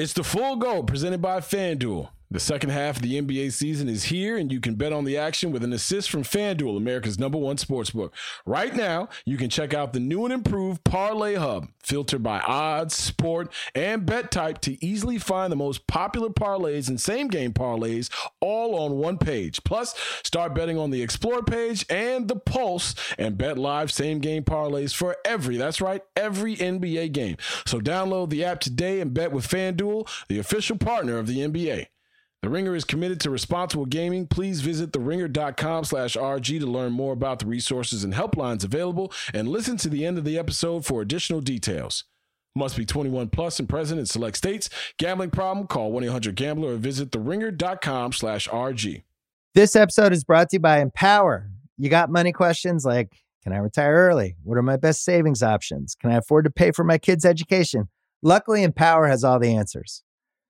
It's the full go presented by FanDuel. The second half of the NBA season is here, and you can bet on the action with an assist from FanDuel, America's number one sportsbook. Right now, you can check out the new and improved Parlay Hub, filtered by odds, sport, and bet type to easily find the most popular parlays and same game parlays all on one page. Plus, start betting on the Explore page and the Pulse and bet live same game parlays for every, that's right, every NBA game. So download the app today and bet with FanDuel, the official partner of the NBA. The Ringer is committed to responsible gaming. Please visit theringer.com slash RG to learn more about the resources and helplines available and listen to the end of the episode for additional details. Must be 21 plus and present in select states. Gambling problem? Call 1-800-GAMBLER or visit theringer.com slash RG. This episode is brought to you by Empower. You got money questions like, can I retire early? What are my best savings options? Can I afford to pay for my kids' education? Luckily, Empower has all the answers.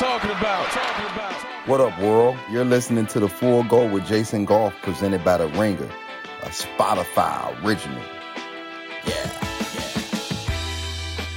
about. Talking about. What up, world? You're listening to The Full Go with Jason Goff, presented by The Ringer, a Spotify original. Yeah.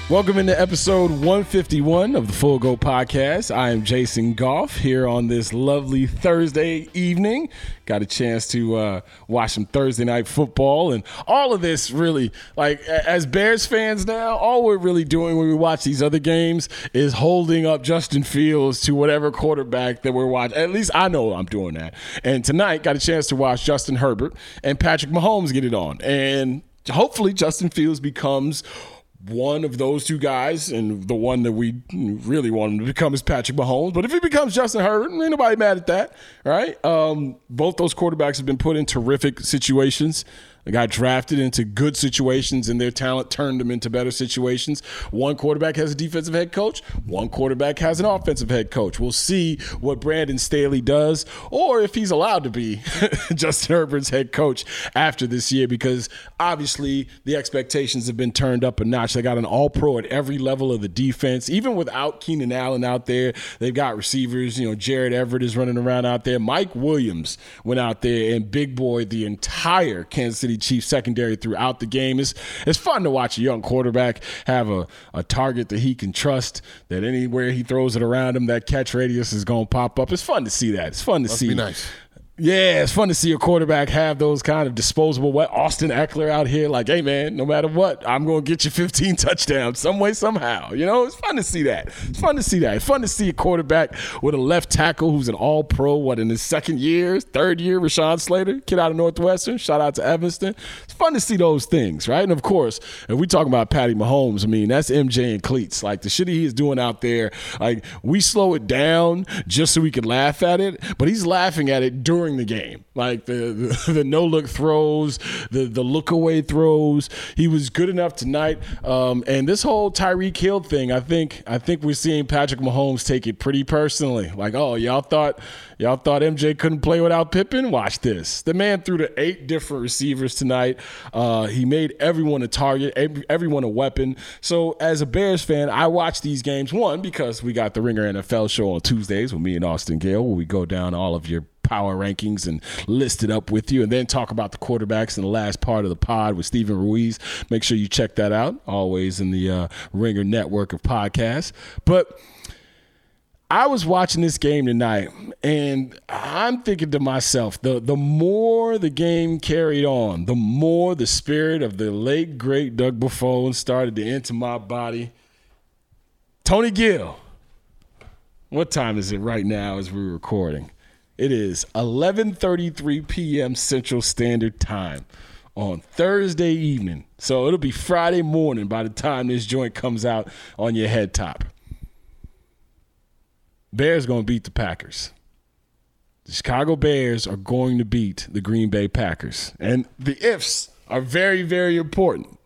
Welcome into episode 151 of the Full Go Podcast. I am Jason Goff here on this lovely Thursday evening. Got a chance to uh, watch some Thursday night football, and all of this really, like, as Bears fans now, all we're really doing when we watch these other games is holding up Justin Fields to whatever quarterback that we're watching. At least I know I'm doing that. And tonight, got a chance to watch Justin Herbert and Patrick Mahomes get it on. And hopefully, Justin Fields becomes one of those two guys, and the one that we really want him to become is Patrick Mahomes. But if he becomes Justin Herbert, ain't nobody mad at that, right? Um, both those quarterbacks have been put in terrific situations. They got drafted into good situations, and their talent turned them into better situations. One quarterback has a defensive head coach. One quarterback has an offensive head coach. We'll see what Brandon Staley does, or if he's allowed to be Justin Herbert's head coach after this year, because obviously the expectations have been turned up a notch. They got an All Pro at every level of the defense, even without Keenan Allen out there. They've got receivers. You know, Gerald Everett is running around out there. Mike Williams went out there and big boy the entire Kansas City Chiefs secondary throughout the game. It's it's fun to watch a young quarterback have a, a target that he can trust. That anywhere he throws it around him, that catch radius is going to pop up. It's fun to see that. It's fun to see. be nice. Yeah, it's fun to see a quarterback have those kind of disposable. What Austin Ekeler out here, like, hey man, no matter what, I'm gonna get you 15 touchdowns some way somehow. You know, it's fun to see that. It's fun to see that. It's fun to see a quarterback with a left tackle who's an All Pro. What in his second year, third year, Rashawn Slater, kid out of Northwestern. Shout out to Evanston. It's fun to see those things, right? And of course, if we talking about Patty Mahomes, I mean that's MJ and cleats. Like the shit he is doing out there. Like we slow it down just so we can laugh at it, but he's laughing at it during the game. Like the the, the no look throws, the the look away throws. He was good enough tonight. Um, and this whole Tyreek Hill thing, I think I think we're seeing Patrick Mahomes take it pretty personally. Like, oh, y'all thought y'all thought MJ couldn't play without Pippen? Watch this. The man threw to eight different receivers tonight. Uh, he made everyone a target, every, everyone a weapon. So as a Bears fan, I watch these games one because we got the Ringer NFL show on Tuesdays with me and Austin Gayle, where we go down all of your power rankings and list it up with you, and then talk about the quarterbacks in the last part of the pod with Steven Ruiz. Make sure you check that out. Always in the uh, Ringer network of podcasts. But I was watching this game tonight, and I'm thinking to myself, the the more the game carried on, the more the spirit of the late great Doug Buffone started to enter my body. Tony Gill, what time is it right now as we're recording? It is 11:33 p.m. Central Standard Time on Thursday evening. So it'll be Friday morning by the time this joint comes out on your head top. Bears going to beat the Packers. The Chicago Bears are going to beat the Green Bay Packers. And the ifs are very, very important.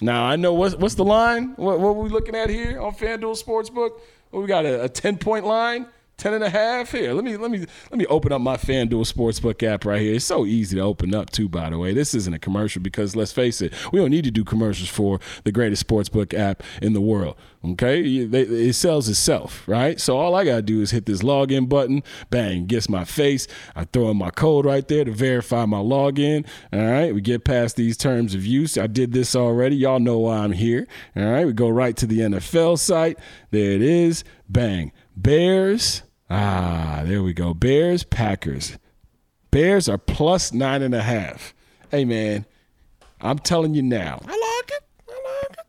Now, I know what's, what's the line? What, what are we looking at here on FanDuel Sportsbook? Well, we got a, a 10 point line. 10 and a half? Here let me let me let me open up my fanduel sportsbook app right here. It's so easy to open up too by the way. This isn't a commercial because let's face it we don't need to do commercials for the greatest sportsbook app in the world okay? It sells itself right? So all i gotta do is hit this login button. Bang gets my face. I throw in my code right there to verify my login all right? We get past these terms of use. I did this already. Y'all know why i'm here all right? We go right to the nfl site. There it is. Bang. Bears Ah, there we go. Bears, Packers. Bears are plus nine and a half. Hey, man, I'm telling you now. I like it. I like it.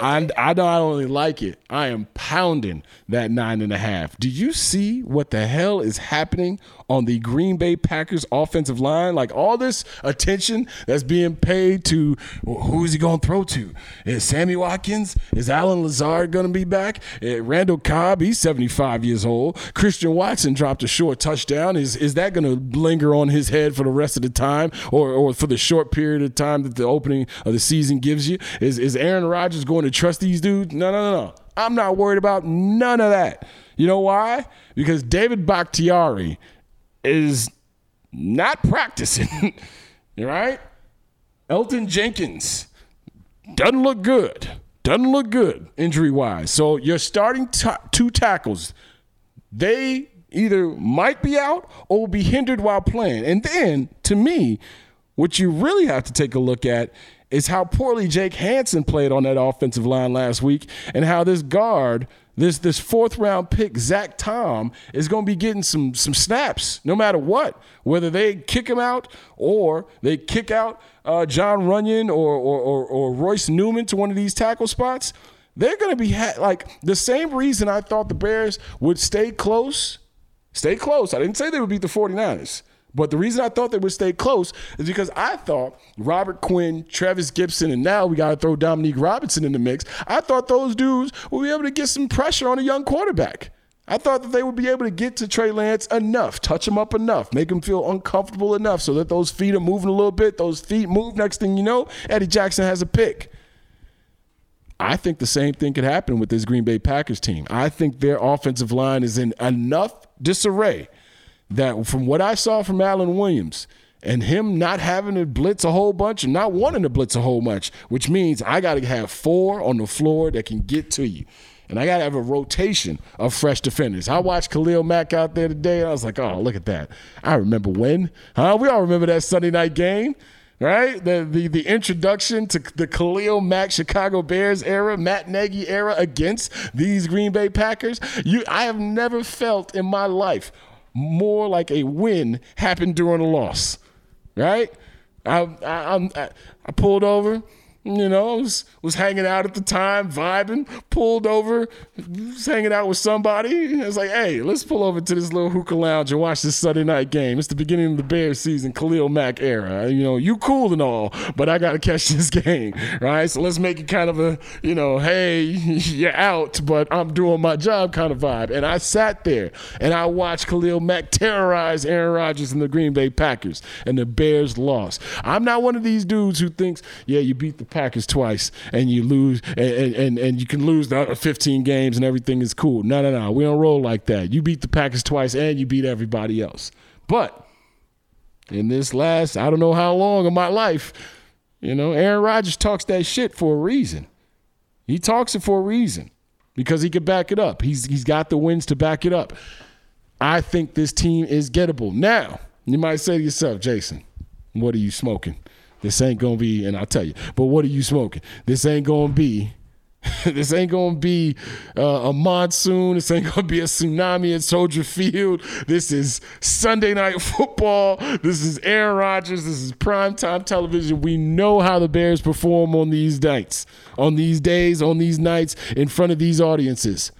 I, I not only like it, I am pounding that nine and a half. Do you see what the hell is happening on the Green Bay Packers offensive line? Like all this attention that's being paid to who is he going to throw to? Is Sammy Watkins? Is Allen Lazard going to be back? Uh, Randall Cobb, he's 75 years old. Christian Watson dropped a short touchdown. Is is that going to linger on his head for the rest of the time or, or for the short period of time that the opening of the season gives you? Is, is Aaron Rodgers going to trust these dudes? No, no, no, no. I'm not worried about none of that. You know why? Because David Bakhtiari is not practicing, right? Elgton Jenkins doesn't look good. Doesn't look good injury wise. So you're starting t- two tackles. They either might be out or will be hindered while playing. And then, to me, what you really have to take a look at is how poorly Jake Hanson played on that offensive line last week and how this guard, this this fourth round pick, Zach Tom, is going to be getting some some snaps no matter what. Whether they kick him out or they kick out uh, Jon Runyan or, or, or, or Royce Newman to one of these tackle spots, they're going to be ha- like the same reason I thought the Bears would stay close. Stay close. I didn't say they would beat the 49ers. But the reason I thought they would stay close is because I thought Robert Quinn, Trevis Gipson, and now we got to throw Dominique Robinson in the mix. I thought those dudes would be able to get some pressure on a young quarterback. I thought that they would be able to get to Trey Lance enough, touch him up enough, make him feel uncomfortable enough so that those feet are moving a little bit. Those feet move. Next thing you know, Eddie Jackson has a pick. I think the same thing could happen with this Green Bay Packers team. I think their offensive line is in enough disarray that from what I saw from Alan Williams and him not having to blitz a whole bunch and not wanting to blitz a whole bunch, which means I got to have four on the floor that can get to you. And I got to have a rotation of fresh defenders. I watched Khalil Mack out there today, and I was like, oh, look at that. I remember when. Huh? We all remember that Sunday night game right? The, the the introduction to the Khalil Mack Chicago Bears era, Matt Nagy era against these Green Bay Packers. You, I have never felt in my life more like a win happened during a loss, right? I I, I, I pulled over, you know, was, was hanging out at the time, vibing, pulled over, was hanging out with somebody. I was like, hey, let's pull over to this little hookah lounge and watch this Sunday night game. It's the beginning of the Bears season, Khalil Mack era. You know, you cool and all, but I got to catch this game, right? So let's make it kind of a, you know, hey, you're out, but I'm doing my job kind of vibe. And I sat there and I watched Khalil Mack terrorize Aaron Rodgers and the Green Bay Packers, and the Bears lost. I'm not one of these dudes who thinks, yeah, you beat the Packers twice and you lose and, and, and you can lose the other 15 games and everything is cool. No, no, no. We don't roll like that. You beat the Packers twice and you beat everybody else. But in this last, I don't know how long of my life, you know, Aaron Rodgers talks that shit for a reason. He talks it for a reason because he can back it up. He's he's got the wins to back it up. I think this team is gettable. Now, you might say to yourself, Jason, what are you smoking? This ain't gonna be, and I'll tell you, but what are you smoking? This ain't gonna be this ain't gonna be uh, a monsoon. This ain't gonna be a tsunami at Soldier Field. This is Sunday night football. This is Aaron Rodgers. This is primetime television. We know how the Bears perform on these nights, on these days, on these nights, in front of these audiences.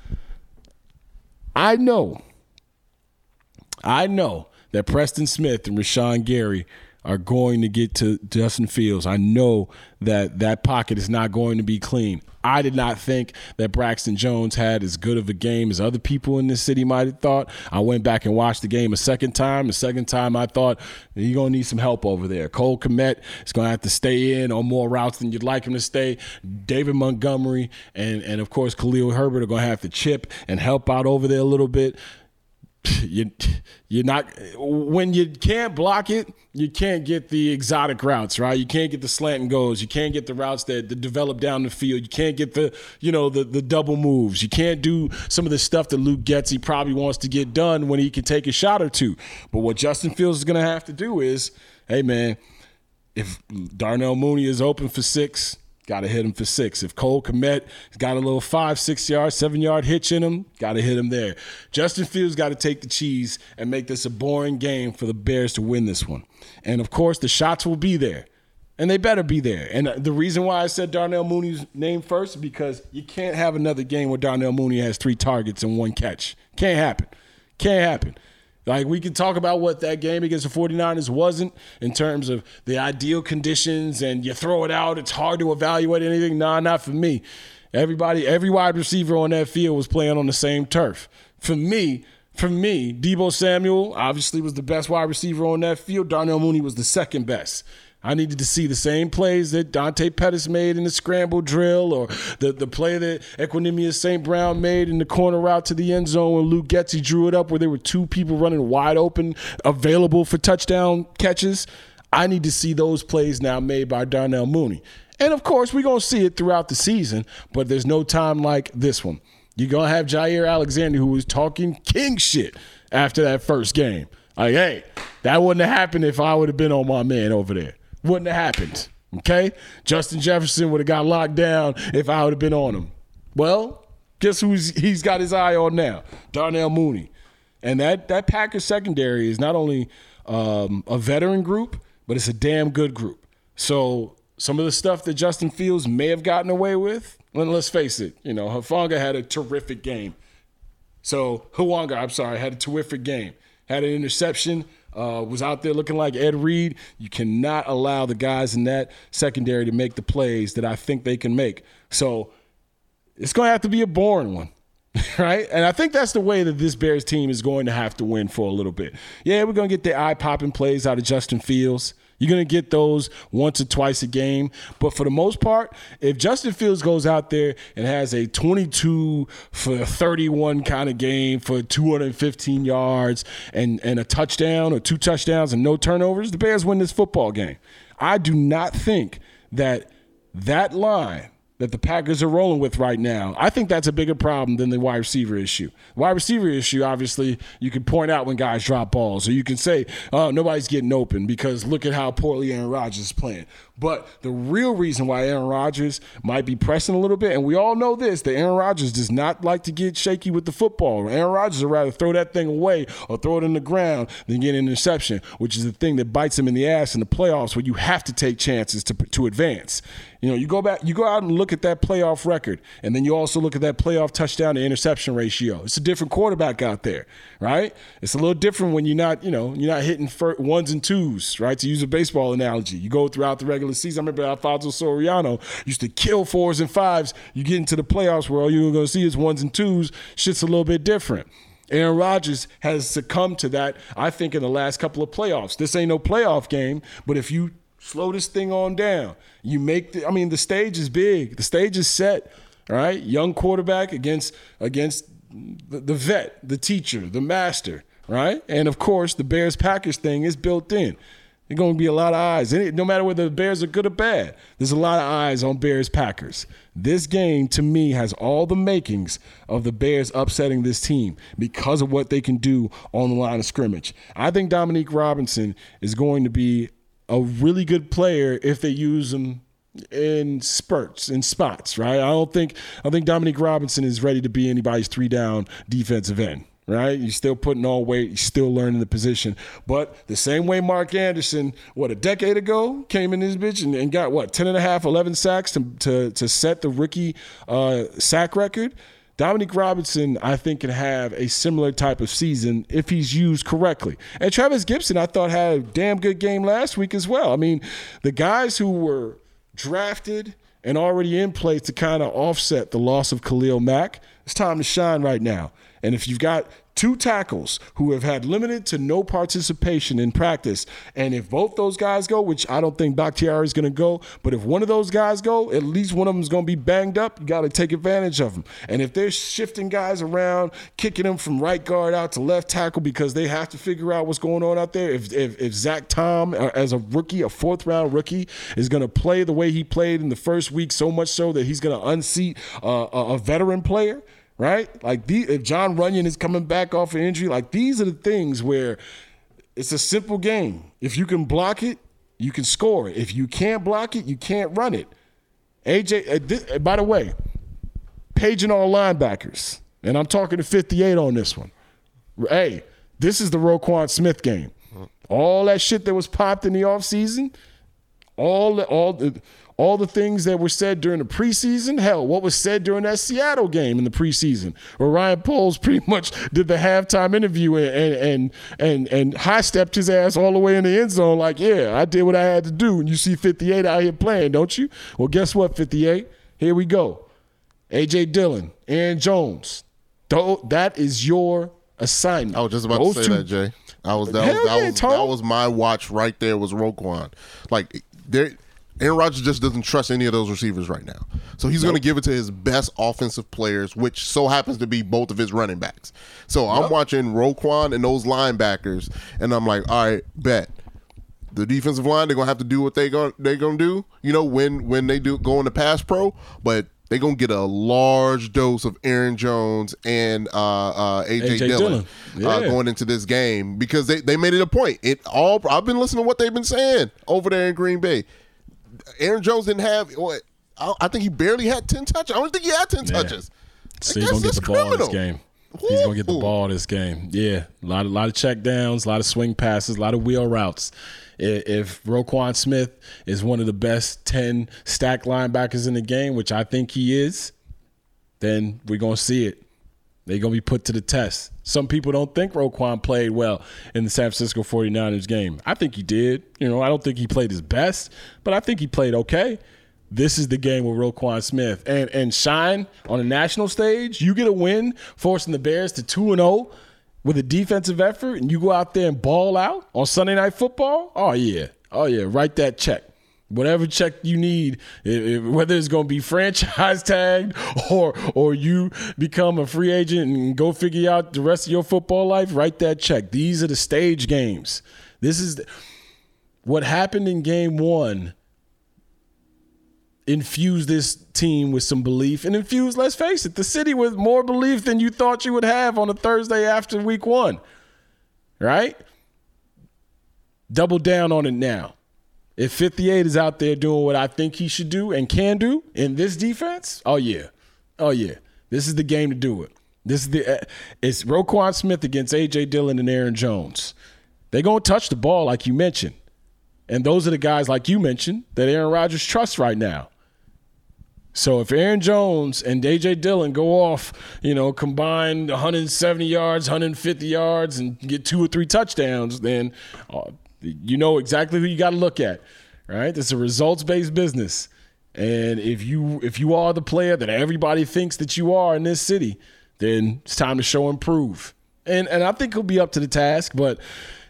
I know, I know that Preston Smith and Rashan Gary are going to get to Justin Fields. I know that that pocket is not going to be clean. I did not think that Braxton Jones had as good of a game as other people in this city might have thought. I went back and watched the game a second time. The second time, I thought you're going to need some help over there. Cole Kmet is going to have to stay in on more routes than you'd like him to stay. David Montgomery and, and of course, Khalil Herbert are going to have to chip and help out over there a little bit you you're not when you can't block it you can't get the exotic routes right? You can't get the slant and goes. You can't get the routes that, that develop down the field. You can't get the you know the the double moves. You can't do some of the stuff that Luke Getsy probably wants to get done when he can take a shot or two. But what Justin Fields is going to have to do is hey man if Darnell Mooney is open for 6 Got to hit him for six. If Cole Kmet got a little five, six yard, seven yard hitch in him, got to hit him there. Justin Fields got to take the cheese and make this a boring game for the Bears to win this one. And of course, the shots will be there. And they better be there. And the reason why I said Darnell Mooney's name first because you can't have another game where Darnell Mooney has three targets and one catch. Can't happen. Can't happen. Like we can talk about what that game against the 49ers wasn't in terms of the ideal conditions and you throw it out, it's hard to evaluate anything. Nah, not for me. Everybody, every wide receiver on that field was playing on the same turf. For me, for me, Deebo Samuel obviously was the best wide receiver on that field. Darnell Mooney was the second best. I needed to see the same plays that Dante Pettis made in the scramble drill or the, the play that Equanimeous St. Brown made in the corner route to the end zone when Luke Getsy drew it up where there were two people running wide open available for touchdown catches. I need to see those plays now made by Darnell Mooney. And of course, we're going to see it throughout the season, but there's no time like this one. You're going to have Jaire Alexander who was talking king shit after that first game. Like, hey, that wouldn't have happened if I would have been on my man over there wouldn't have happened. Okay? Justin Jefferson would have got locked down if I would have been on him. Well, guess who's he's got his eye on now? Darnell Mooney. And that that Packers secondary is not only um, a veteran group, but it's a damn good group. So some of the stuff that Justin Fields may have gotten away with, well, let's face it, you know, Hufanga had a terrific game. So Hufanga, I'm sorry, had a terrific game. Had an interception, uh, was out there looking like Ed Reed. You cannot allow the guys in that secondary to make the plays that I think they can make. So it's going to have to be a boring one. Right? And I think that's the way that this Bears team is going to have to win for a little bit. Yeah, we're going to get the eye popping plays out of Justin Fields. You're going to get those once or twice a game. But for the most part, if Justin Fields goes out there and has a 22 for 31 kind of game for 215 yards and, and a touchdown or two touchdowns and no turnovers, the Bears win this football game. I do not think that that line that the Packers are rolling with right now. I think that's a bigger problem than the wide receiver issue. wide receiver issue, obviously, you can point out when guys drop balls, or you can say, oh, nobody's getting open because look at how poorly Aaron Rodgers is playing. But the real reason why Aaron Rodgers might be pressing a little bit, and we all know this, that Aaron Rodgers does not like to get shaky with the football. Aaron Rodgers would rather throw that thing away or throw it in the ground than get an interception, which is the thing that bites him in the ass in the playoffs where you have to take chances to, to advance. You know, you go back, you go out and look at that playoff record, and then you also look at that playoff touchdown to interception ratio. It's a different quarterback out there, right? It's a little different when you're not, you know, you're not hitting ones and twos, right? To use a baseball analogy, you go throughout the regular season. I remember Alfonso Soriano used to kill fours and fives. You get into the playoffs where all you're going to see is ones and twos. Shit's a little bit different. Aaron Rodgers has succumbed to that, I think, in the last couple of playoffs. This ain't no playoff game, but if you slow this thing on down, you make the, I mean, the stage is big. The stage is set, right? Young quarterback against, against the, the vet, the teacher, the master, right? And of course, the Bears Packers thing is built in. There's going to be a lot of eyes. It- no matter whether the Bears are good or bad, there's a lot of eyes on Bears Packers. This game, to me, has all the makings of the Bears upsetting this team because of what they can do on the line of scrimmage. I think Dominique Robinson is going to be a really good player if they use him in spurts in spots, right? I don't think I think Dominique Robinson is ready to be anybody's three down defensive end. Right, you're still putting all weight, you're still learning the position. But the same way Mark Anderson, what a decade ago, came in this bitch and, and got what 10 and a half, 11 sacks to to, to set the rookie uh, sack record. Dominique Robinson, I think, can have a similar type of season if he's used correctly. And Trevis Gipson, I thought, had a damn good game last week as well. I mean, the guys who were drafted and already in place to kind of offset the loss of Khalil Mack, it's time to shine right now. And if you've got two tackles who have had limited to no participation in practice, and if both those guys go, which I don't think Bakhtiari is going to go, but if one of those guys go, at least one of them is going to be banged up. You got to take advantage of them. And if they're shifting guys around, kicking them from right guard out to left tackle because they have to figure out what's going on out there, if if, if Zach Tom, uh, as a rookie, a fourth round rookie, is going to play the way he played in the first week, so much so that he's going to unseat uh, a, a veteran player right? Like the, if Jon Runyan is coming back off an injury, like these are the things where it's a simple game. If you can block it, you can score. If you can't block it, you can't run it. AJ, uh, uh, by the way, paging all linebackers, and I'm talking to 58 on this one. Hey, this is the Roquan Smith game. All that shit that was popped in the offseason, all the, all the all the things that were said during the preseason, hell, what was said during that Seattle game in the preseason, where Ryan Poles pretty much did the halftime interview and and and and, high stepped his ass all the way in the end zone, like, yeah, I did what I had to do. And you see 58 out here playing, don't you? Well, guess what, 58? Here we go. AJ Dillon, Aaron Jones. That is your assignment. I was just about Those to say two- that, Jay. I was that Hell was that yeah, was that was my watch right there. Was Roquan like there? Aaron Rodgers just doesn't trust any of those receivers right now, so he's going to give it to his best offensive players, which so happens to be both of his running backs. So I'm watching Roquan and those linebackers, and I'm like, all right, bet the defensive line they're gonna have to do what they going they gonna do. You know when when they do go into pass pro, but they're gonna get a large dose of Aaron Jones and uh, uh, AJ, AJ Dillon, Dillon. Uh, going into this game because they, they made it a point. It all I've been listening to what they've been saying over there in Green Bay. Aaron Jones didn't have what I, I think he barely had ten touches. I don't think he had ten Yeah. touches. So Like, he's gonna get the that's ball this criminal. game. He's gonna get the ball this game. Yeah, a lot, of, lot of check downs, a lot of swing passes, a lot of wheel routes. If Roquan Smith is one of the best ten stack linebackers in the game, which I think he is, then we're gonna see it. They're gonna be put to the test. Some people don't think Roquan played well in the San Francisco 49ers game. I think he did. You know, I don't think he played his best, but I think he played okay. This is the game with Roquan Smith and and shine on a national stage. You get a win, forcing the Bears to two and zero with a defensive effort, and you go out there and ball out on Sunday Night Football. Oh yeah, oh yeah, write that check. Whatever check you need, whether it's going to be franchise tagged or or you become a free agent and go figure out the rest of your football life, write that check. These are the stage games. This is the- what happened in game one infuse this team with some belief and infuse, let's face it, the city with more belief than you thought you would have on a Thursday after week one. Right? Double down on it now. If 58 is out there doing what I think he should do and can do in this defense, oh yeah. Oh yeah. This is the game to do it. This is the uh, it's Roquan Smith against AJ Dillon and Aaron Jones. They're going to touch the ball like you mentioned. And those are the guys, like you mentioned, that Aaron Rodgers trusts right now. So if Aaron Jones and AJ Dillon go off, you know, combined 170 yards, 150 yards, and get two or three touchdowns, then uh, you know exactly who you got to look at, right? It's a results-based business, and if you if you are the player that everybody thinks that you are in this city, then it's time to show and prove. And and I think he'll be up to the task, but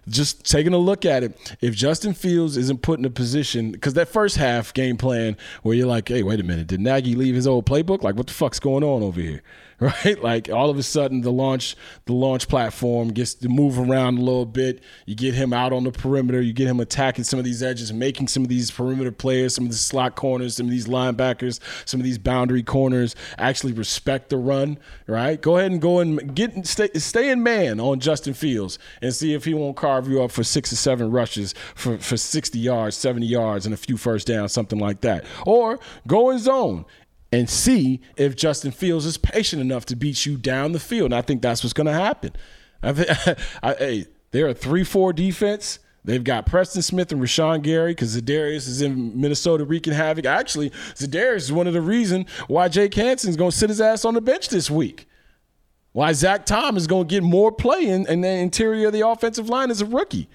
just taking a look at it, if Justin Fields isn't put in a position, because that first half game plan where you're like, hey, wait a minute, did Nagy leave his old playbook? Like, what the fuck's going on over here? right? Like all of a sudden the launch the launch platform gets to move around a little bit. You get him out on the perimeter, you get him attacking some of these edges, making some of these perimeter players, some of the slot corners, some of these linebackers, some of these boundary corners actually respect the run, right? Go ahead and go and get stay, stay in man on Justin Fields and see if he won't carve you up for six or seven rushes for, for 60 yards, 70 yards, and a few first downs, something like that. Or go in zone and see if Justin Fields is patient enough to beat you down the field. And I think that's what's going to happen. I I, hey, they're a 3 4 defense. They've got Preston Smith and Rashan Gary because Za'Darius is in Minnesota wreaking havoc. Actually, Za'Darius is one of the reasons why Jake Hanson is going to sit his ass on the bench this week. Why Zach Tom is going to get more play in, in the interior of the offensive line as a rookie.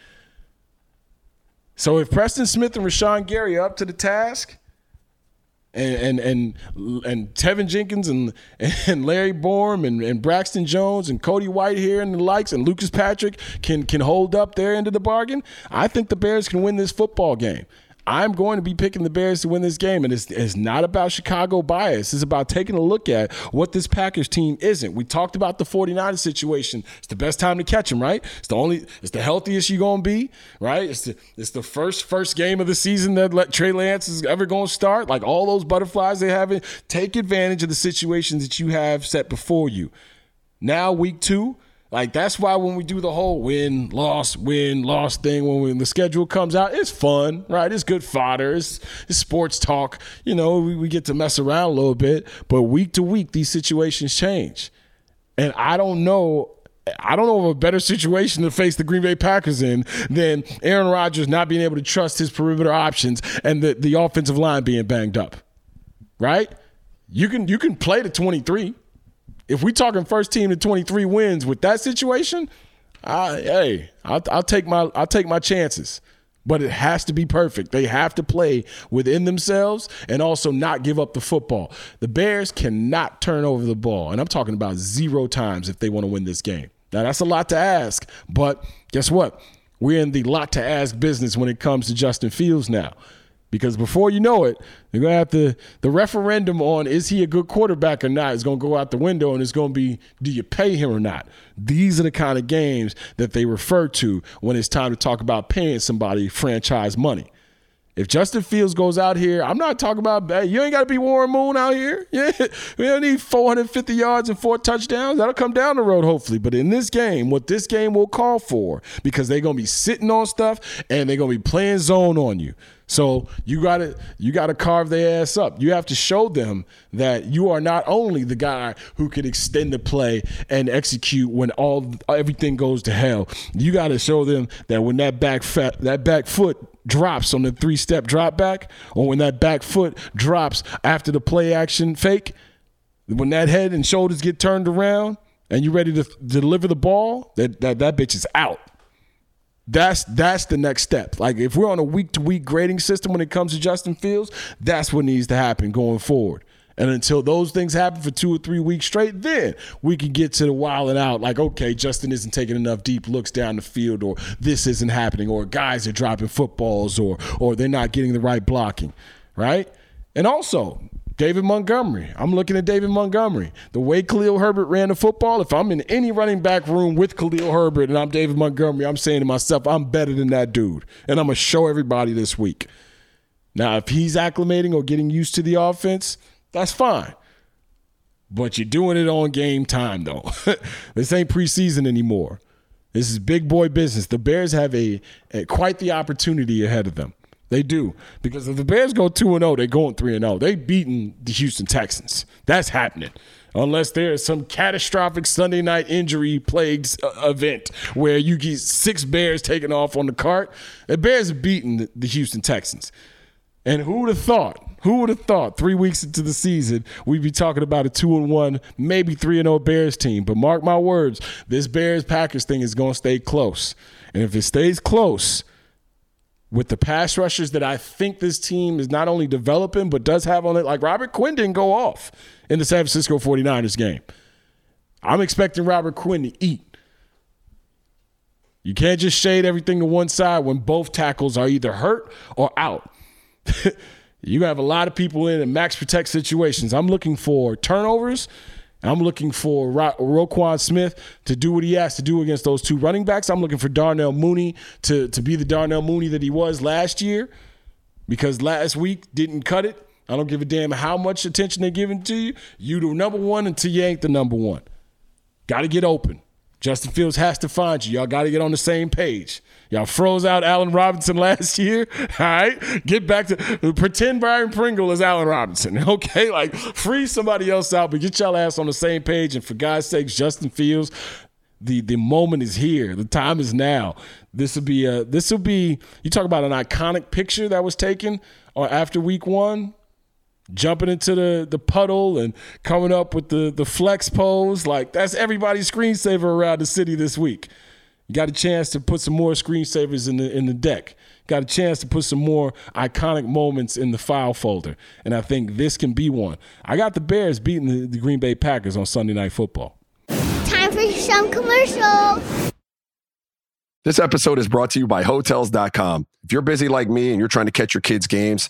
So if Preston Smith and Rashan Gary are up to the task, and and and, and Teven Jenkins and and Larry Borom and, and Braxton Jones and Cody Whitehair and the likes and Lucas Patrick can can hold up their end of the bargain. I think the Bears can win this football game. I'm going to be picking the Bears to win this game. And it's, it's not about Chicago bias. It's about taking a look at what this Packers team isn't. We talked about the 49ers situation. It's the best time to catch them, right? It's the only, it's the healthiest you're going to be, right? It's the, it's the first, first game of the season that let Trey Lance is ever going to start. Like all those butterflies they have, it. take advantage of the situations that you have set before you. Now, week two, like that's why when we do the whole win, loss, win, loss thing, when, when the schedule comes out, it's fun, right? It's good fodder. It's, it's sports talk. You know, we, we get to mess around a little bit. But week to week, these situations change. And I don't know I don't know of a better situation to face the Green Bay Packers in than Aaron Rodgers not being able to trust his perimeter options and the, the offensive line being banged up. Right? You can you can play to 23. If we talking first team to 23 wins with that situation, I, hey, I'll, I'll take my I'll take my chances. But it has to be perfect. They have to play within themselves and also not give up the football. The Bears cannot turn over the ball. And I'm talking about zero times if they want to win this game. Now, that's a lot to ask. But guess what? We're in the lot to ask business when it comes to Justin Fields now because before you know it, they're gonna have to the referendum on is he a good quarterback or not is gonna go out the window, and it's gonna be do you pay him or not. These are the kind of games that they refer to when it's time to talk about paying somebody franchise money. If Justin Fields goes out here, I'm not talking about you ain't got to be Warren Moon out here. Yeah, we don't need 450 yards and four touchdowns. That'll come down the road hopefully. But in this game, what this game will call for, because they're gonna be sitting on stuff and they're gonna be playing zone on you. So you got to you got to carve their ass up. You have to show them that you are not only the guy who can extend the play and execute when all everything goes to hell. You got to show them that when that back fat, that back foot drops on the three step drop back, or when that back foot drops after the play action fake, when that head and shoulders get turned around and you're ready to deliver the ball, that that, that bitch is out. That's that's the next step. Like if we're on a week to week grading system when it comes to Justin Fields, that's what needs to happen going forward. And until those things happen for two or three weeks straight, then we can get to the wild and out. Like, okay, Justin isn't taking enough deep looks down the field, or this isn't happening, or guys are dropping footballs, or or they're not getting the right blocking, right? And also, David Montgomery. I'm looking at David Montgomery. The way Khalil Herbert ran the football, if I'm in any running back room with Khalil Herbert and I'm David Montgomery, I'm saying to myself, I'm better than that dude. And I'm going to show everybody this week. Now, if he's acclimating or getting used to the offense, that's fine. But you're doing it on game time, though. this ain't preseason anymore. This is big boy business. The Bears have a, a quite the opportunity ahead of them. They do. Because if the Bears go 2 0, they're going 3 0. They beaten the Houston Texans. That's happening. Unless there is some catastrophic Sunday night injury plagued uh, event where you get six Bears taken off on the cart. The Bears have beaten the Houston Texans. And who would have thought? Who would have thought three weeks into the season we'd be talking about a two and one, maybe three and zero Bears team? But mark my words, this Bears Packers thing is going to stay close. And if it stays close, with the pass rushers that I think this team is not only developing, but does have on it. Like Robert Quinn didn't go off in the San Francisco 49ers game. I'm expecting Robert Quinn to eat. You can't just shade everything to one side when both tackles are either hurt or out. you have a lot of people in max protect situations. I'm looking for turnovers I'm looking for Ro- Roquan Smith to do what he has to do against those two running backs. I'm looking for Darnell Mooney to, to be the Darnell Mooney that he was last year because last week didn't cut it. I don't give a damn how much attention they're giving to you. You the number one until you ain't the number one. Got to get open. Justin Fields has to find you. Y'all got to get on the same page. Y'all froze out Allen Robinson last year. All right. Get back to pretend Byron Pringle is Allen Robinson. Okay. Like free somebody else out, but get y'all ass on the same page. And for God's sakes, Justin Fields, the the moment is here. The time is now. This will be a this will be you talk about an iconic picture that was taken or after week one jumping into the, the puddle and coming up with the, the flex pose. Like that's everybody's screensaver around the city this week. You got a chance to put some more screensavers in the in the deck. Got a chance to put some more iconic moments in the file folder. And I think this can be one. I got the Bears beating the, the Green Bay Packers on Sunday Night Football. Time for some commercials. This episode is brought to you by Hotels.com. If you're busy like me and you're trying to catch your kids' games,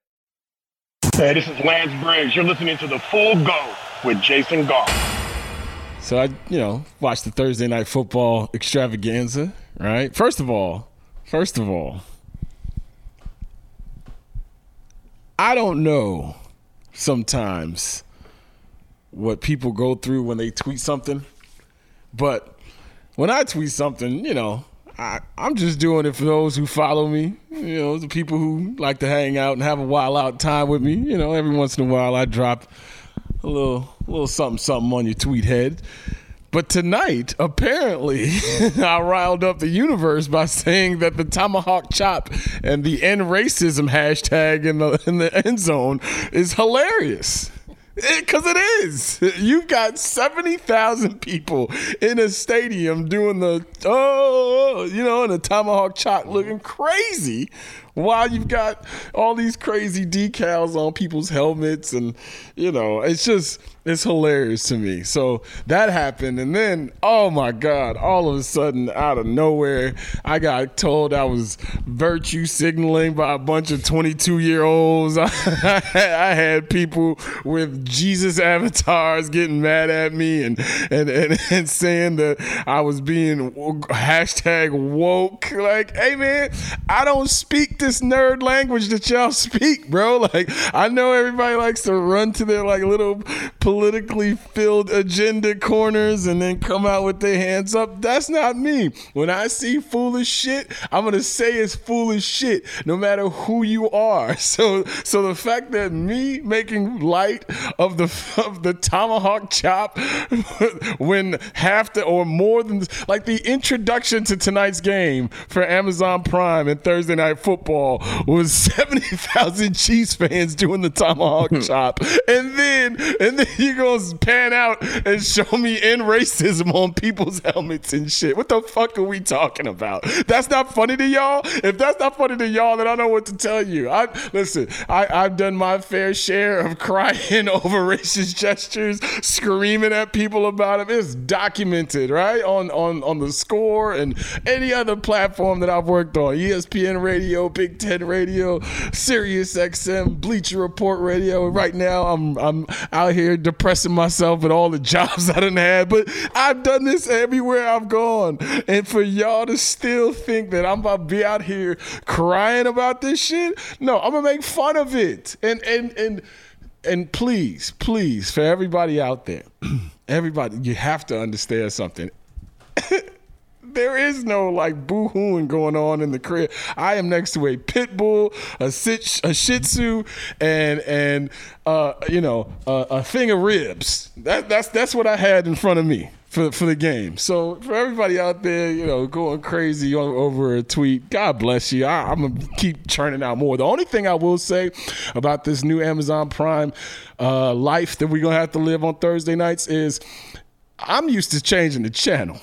Hey, this is Lance Briggs. You're listening to The Full Go with Jason Goff. So I, you know, watched the Thursday night football extravaganza, right? First of all, first of all, I don't know sometimes what people go through when they tweet something, but when I tweet something, you know, I, I'm just doing it for those who follow me, you know, the people who like to hang out and have a while out time with me. You know, every once in a while I drop a little, little something, something on your tweet head. But tonight, apparently, I riled up the universe by saying that the tomahawk chop and the end racism hashtag in the in the end zone is hilarious. Because it, it is. You've got 70,000 people in a stadium doing the, oh, oh, oh, you know, and the tomahawk chop looking crazy while you've got all these crazy decals on people's helmets. And, you know, it's just, it's hilarious to me. So that happened. And then, oh my God, all of a sudden, out of nowhere, I got told I was virtue signaling by a bunch of 22 year olds. I had people with Jesus avatars getting mad at me and, and, and, and saying that I was being hashtag woke. Like, hey man, I don't speak this nerd language that y'all speak, bro. Like, I know everybody likes to run to their like little politically filled agenda corners and then come out with their hands up. That's not me. When I see foolish shit, I'm gonna say it's foolish shit, no matter who you are. So, so the fact that me making light of the of the tomahawk chop when half the or more than like the introduction to tonight's game for Amazon Prime and Thursday Night Football was seventy thousand Chiefs fans doing the tomahawk hmm. chop, and then and then you gonna pan out and show me in racism on people's helmets and shit. What the fuck are we talking about? That's not funny to y'all. If that's not funny to y'all, then I don't know what to tell you. I listen. I, I've done my fair share of crying over racist gestures, screaming at people about them. It's documented, right on on on the score and any other platform that I've worked on. ESPN Radio, Big Ten Radio, Sirius XM, Bleacher Report Radio. Right now, I'm I'm out here depressing myself with all the jobs I done had, but I've done this everywhere I've gone. And for y'all to still think that I'm about to be out here crying about this shit, no, I'm gonna make fun of it. And and and and please, please, for everybody out there, everybody, you have to understand something. there is no like boo-hooing going on in the crib. I am next to a pit bull, a sit, a Shih Tzu, and and uh, you know a, a thing of ribs. That that's that's what I had in front of me for for the game. So for everybody out there, you know, going crazy over a tweet, God bless you. I, am gonna keep churning out more. The only thing I will say about this new Amazon Prime uh, life that we're gonna have to live on Thursday nights is I'm used to changing the channel.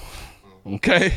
Okay.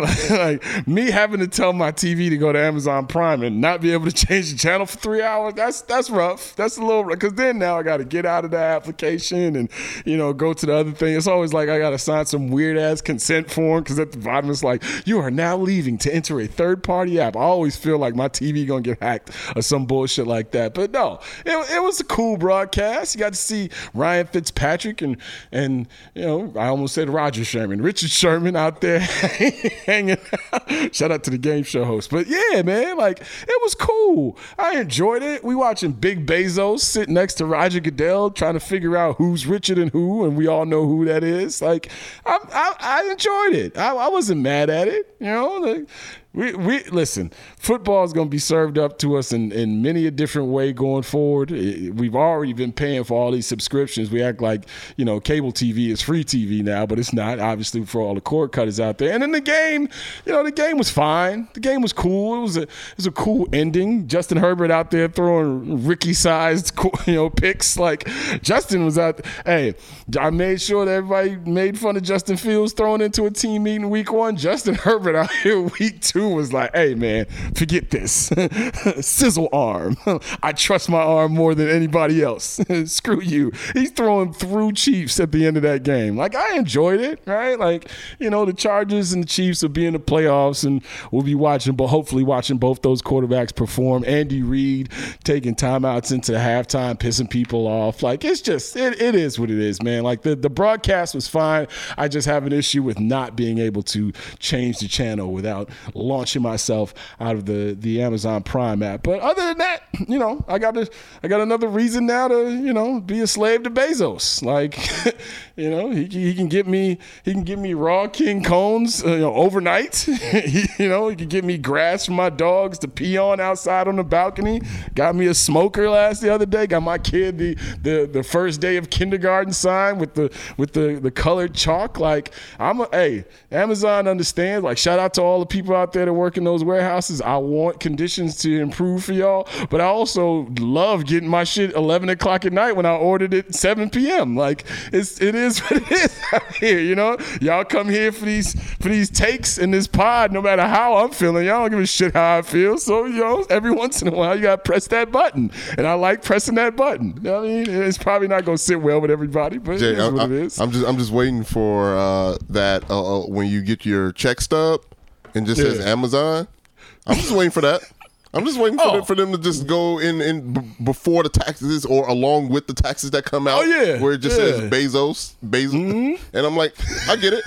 like me having to tell my TV to go to Amazon Prime and not be able to change the channel for three hours. That's that's rough. That's a little because then now I got to get out of the application and you know go to the other thing. It's always like I got to sign some weird ass consent form because at the bottom it's like you are now leaving to enter a third party app. I always feel like my TV gonna get hacked or some bullshit like that. But no, it, it was a cool broadcast. You got to see Ryan Fitzpatrick and and you know I almost said Roger Sherman, Richard Sherman out there. hanging out. Shout out to the game show host. But yeah, man, like it was cool. I enjoyed it. We watching Big Bezos sit next to Roger Goodell trying to figure out who's richer than who, and we all know who that is. Like I, I, I enjoyed it. I, I wasn't mad at it. You know, like, we, we listen. Football is going to be served up to us in, in many a different way going forward. We've already been paying for all these subscriptions. We act like you know cable TV is free TV now, but it's not. Obviously, for all the cord cutters out there. And then the game, you know, the game was fine. The game was cool. It was a it was a cool ending. Justin Herbert out there throwing Ricky-sized you know picks. Like Justin was out. Hey, I made sure that everybody made fun of Justin Fields throwing into a team meeting week one. Justin Herbert out here week two was like, hey, man, forget this. Sizzle arm. I trust my arm more than anybody else. Screw you. He's throwing through Chiefs at the end of that game. Like, I enjoyed it, right? Like, you know, the Chargers and the Chiefs will be in the playoffs, and we'll be watching, but hopefully watching both those quarterbacks perform. Andy Reid taking timeouts into the halftime, pissing people off. Like, it's just, it, it is what it is, man. Like, the, the broadcast was fine. I just have an issue with not being able to change the channel without launching myself out of the the Amazon Prime app. But other than that, you know, I got a, I got another reason now to you know be a slave to Bezos. Like, you know, he, he can get me he can give me raw king cones uh, you know, overnight. he, you know, he can get me grass for my dogs to pee on outside on the balcony. Got me a smoker last the other day. Got my kid the the the first day of kindergarten sign with the with the the colored chalk. Like I'm a hey, Amazon understands. Like shout out to all the people out there that work in those warehouses. I want conditions to improve for y'all, but I also love getting my shit 11 o'clock at night when I ordered it 7 p.m. Like it's it is what it is out here. You know, y'all come here for these for these takes in this pod. No matter how I'm feeling, y'all don't give a shit how I feel. So you know, every once in a while you gotta press that button, and I like pressing that button. You know I mean, it's probably not gonna sit well with everybody, but Jay, it is I'm, what it is. I'm just I'm just waiting for uh, that uh, uh, when you get your check stub and just says Amazon. I'm just waiting for that. I'm just waiting for, oh. them, for them to just go in, in b- before the taxes or along with the taxes that come out. Oh yeah, where it just says Bezos, Bezos, mm-hmm. and I'm like, I get it.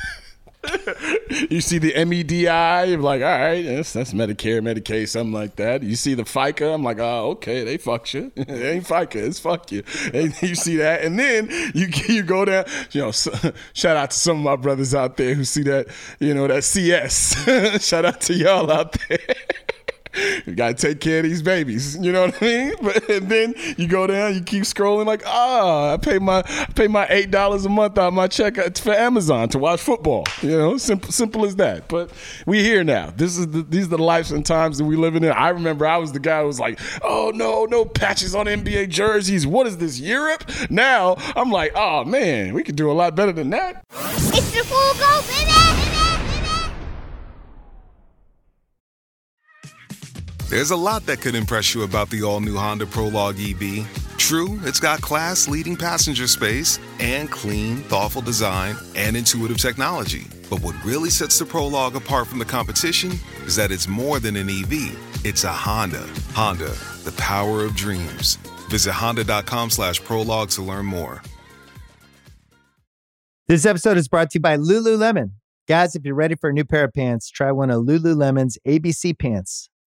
You see the MEDI, you're like, all right, that's, that's Medicare, Medicaid, something like that. You see the FICA, I'm like, oh, okay, they fuck you. it ain't FICA, it's fuck you. And you see that, and then you you go down, you know, shout out to some of my brothers out there who see that, you know, that CS. shout out to y'all out there you gotta take care of these babies. You know what I mean? But and then you go down, you keep scrolling like, ah, oh, I pay my I pay my eight dollars a month out my check for Amazon to watch football. You know, simple simple as that. But we here now. This is the, these are the lives and times that we living in. I remember I was the guy who was like, oh no, no patches on NBA jerseys. What is this Europe? Now I'm like, oh man, we could do a lot better than that. It's the full go, There's a lot that could impress you about the all new Honda Prologue EV. True, it's got class leading passenger space and clean, thoughtful design and intuitive technology. But what really sets the Prologue apart from the competition is that it's more than an EV, it's a Honda. Honda, the power of dreams. Visit honda.com slash prologue to learn more. This episode is brought to you by Lululemon. Guys, if you're ready for a new pair of pants, try one of Lululemon's ABC pants.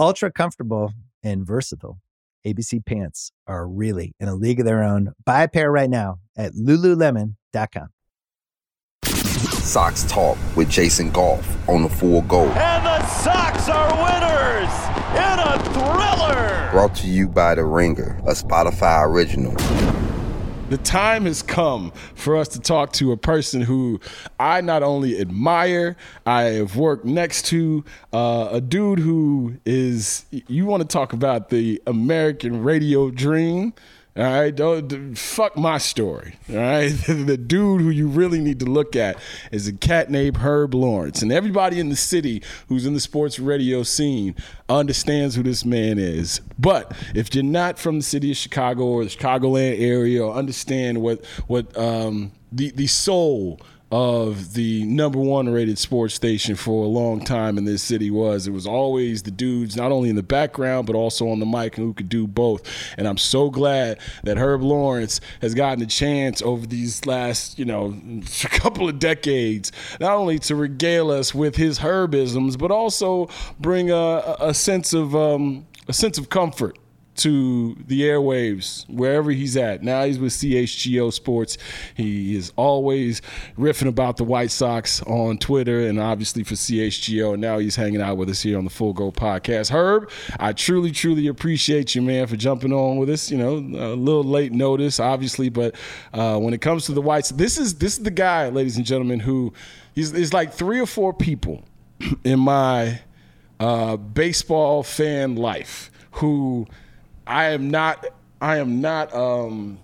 Ultra comfortable and versatile. ABC pants are really in a league of their own. Buy a pair right now at lululemon.com. Sox Talk with Jason Goff on the Full Go. And the Sox are winners in a thriller. Brought to you by The Ringer, a Spotify original. The time has come for us to talk to a person who I not only admire, I have worked next to, uh, a dude who is, you want to talk about the American radio dream. All right, don't fuck my story. All right, the dude who you really need to look at is a cat named Herb Lawrence, and everybody in the city who's in the sports radio scene understands who this man is. But if you're not from the city of Chicago or the Chicagoland area, or understand what what um, the the soul of the number one rated sports station for a long time in this city was. It was always the dudes, not only in the background, but also on the mic and who could do both. And I'm so glad that Herb Lawrence has gotten a chance over these last, you know, couple of decades, not only to regale us with his Herbisms, but also bring a, a sense of um, a sense of comfort to the airwaves wherever he's at. Now he's with CHGO Sports. He is always riffing about the White Sox on Twitter and obviously for CHGO. And now he's hanging out with us here on the Full Go podcast. Herb, I truly, truly appreciate you, man, for jumping on with us. You know, a little late notice, obviously, but uh, when it comes to the Whites, this is this is the guy, ladies and gentlemen, who he's, he's like three or four people in my uh, baseball fan life who I am not I am not um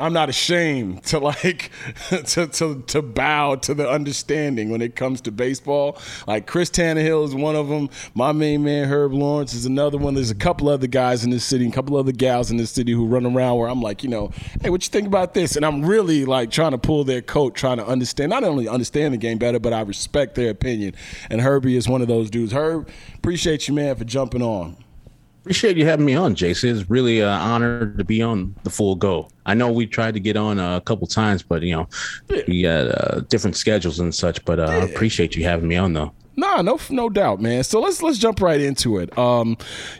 I'm not ashamed to like to, to to bow to the understanding when it comes to baseball. Like Chris Tannehill is one of them. My main man Herb Lawrence is another one. There's a couple other guys in this city, a couple other gals in this city who run around where I'm like, you know, hey, what you think about this? And I'm really like trying to pull their coat, trying to understand, not only understand the game better, but I respect their opinion. And Herbie is one of those dudes. Herb, appreciate you, man, for jumping on. Appreciate you having me on, Jason. It's really an honor to be on the full go. I know we tried to get on a couple times, but you know, we got uh, different schedules and such. But uh, I appreciate you having me on, though. Nah, no, no doubt, man. So let's let's jump right into it. Um,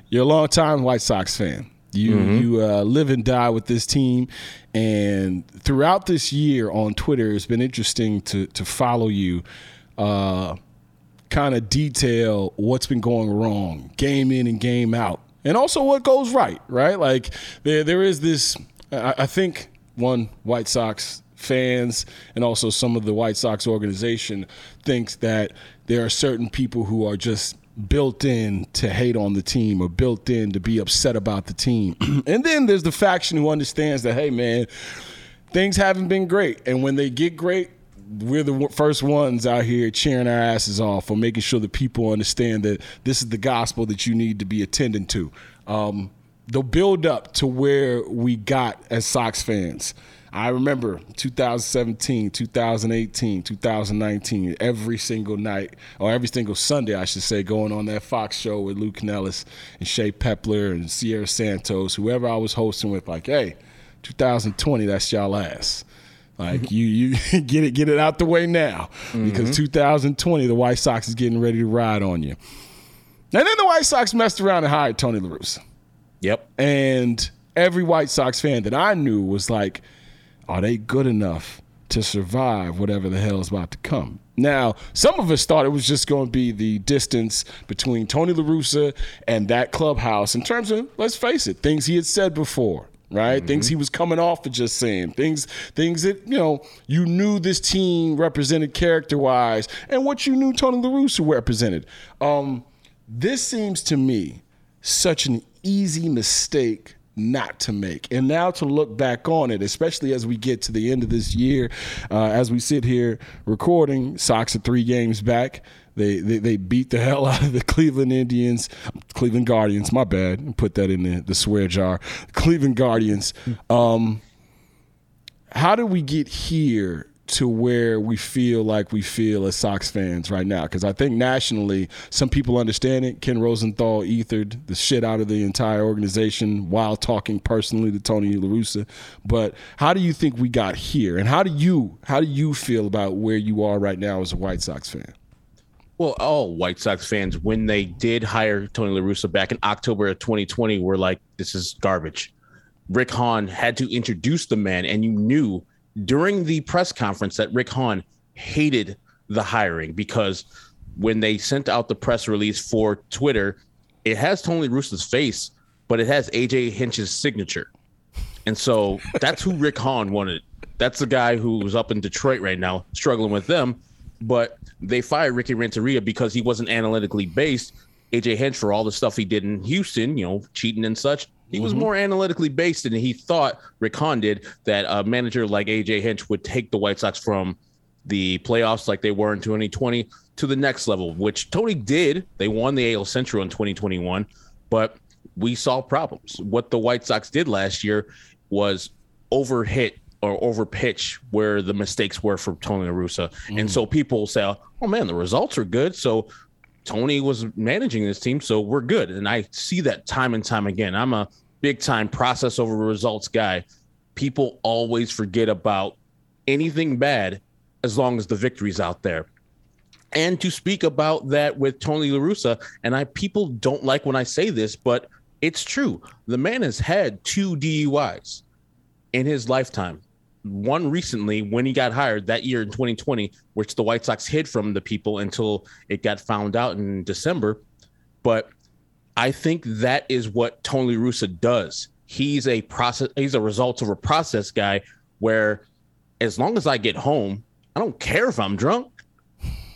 you're a long time White Sox fan. You mm-hmm. you uh, live and die with this team, and throughout this year on Twitter, it's been interesting to to follow you. Uh, kind of detail what's been going wrong, game in and game out and also what goes right, right? Like there there is this. I, I think one White Sox fans and also some of the White Sox organization thinks that there are certain people who are just built in to hate on the team or built in to be upset about the team. and then there's the faction who understands that hey man, things haven't been great and when they get great, we're the first ones out here cheering our asses off for making sure that people understand that this is the gospel that you need to be attending to. Um, the build up to where we got as Sox fans. I remember 2017, 2018, 2019, every single night, or every single Sunday, I should say, going on that Fox show with Luke Canellis and Shea Pepler and Sierra Santos, whoever I was hosting with, like, hey, 2020, that's y'all ass. Like you, you get it, get it out the way now, because mm-hmm. 2020, the White Sox is getting ready to ride on you. And then the White Sox messed around and hired Tony La Russa. Yep. And every White Sox fan that I knew was like, "Are they good enough to survive whatever the hell is about to come?" Now, some of us thought it was just going to be the distance between Tony La Russa and that clubhouse in terms of, let's face it, things he had said before right? Mm-hmm. Things he was coming off of just saying, things things that, you know, you knew this team represented character wise and what you knew Tony La Russa represented. Um, this seems to me such an easy mistake not to make. And now to look back on it, especially as we get to the end of this year, uh, as we sit here recording, Sox are three games back. They, they, they beat the hell out of the Cleveland Indians, Cleveland Guardians. My bad. Put that in the, the swear jar. Cleveland Guardians. Um, how did we get here to where we feel like we feel as Sox fans right now. Because I think nationally, some people understand it. Ken Rosenthal ethered the shit out of the entire organization while talking personally to Tony La Russa. But how do you think we got here? And how do you how do you feel about where you are right now as a White Sox fan? Well, all White Sox fans, when they did hire Tony La Russa back in October of 2020, were like, this is garbage. Rick Hahn had to introduce the man, and you knew during the press conference that Rick Hahn hated the hiring because when they sent out the press release for Twitter, it has Tony Russo's face, but it has AJ Hinch's signature. And so that's who Rick Hahn wanted. That's the guy who's up in Detroit right now, struggling with them. But they fired Ricky Renteria because he wasn't analytically based. AJ Hinch for all the stuff he did in Houston, you know, cheating and such. He was Mhm. more analytically based than he thought Rick Hahn did that a manager like AJ Hinch would take the White Sox from the playoffs like they were in 2020 to the next level, which Tony did. They won the AL Central in 2021, but we saw problems. What the White Sox did last year was overhit or overpitch where the mistakes were for Tony La Russa. And mm. so people say, oh man, the results are good. So Tony was managing this team, so we're good. And I see that time and time again. I'm a big time process over results guy. People always forget about anything bad as long as the victory's out there. And to speak about that with Tony La Russa, and I people don't like when I say this, but it's true. The man has had two DUIs in his lifetime. One recently when he got hired that year in 2020, which the White Sox hid from the people until it got found out in December. But I think that is what Tony Russa does. He's a process, he's a result of a process guy where as long as I get home, I don't care if I'm drunk.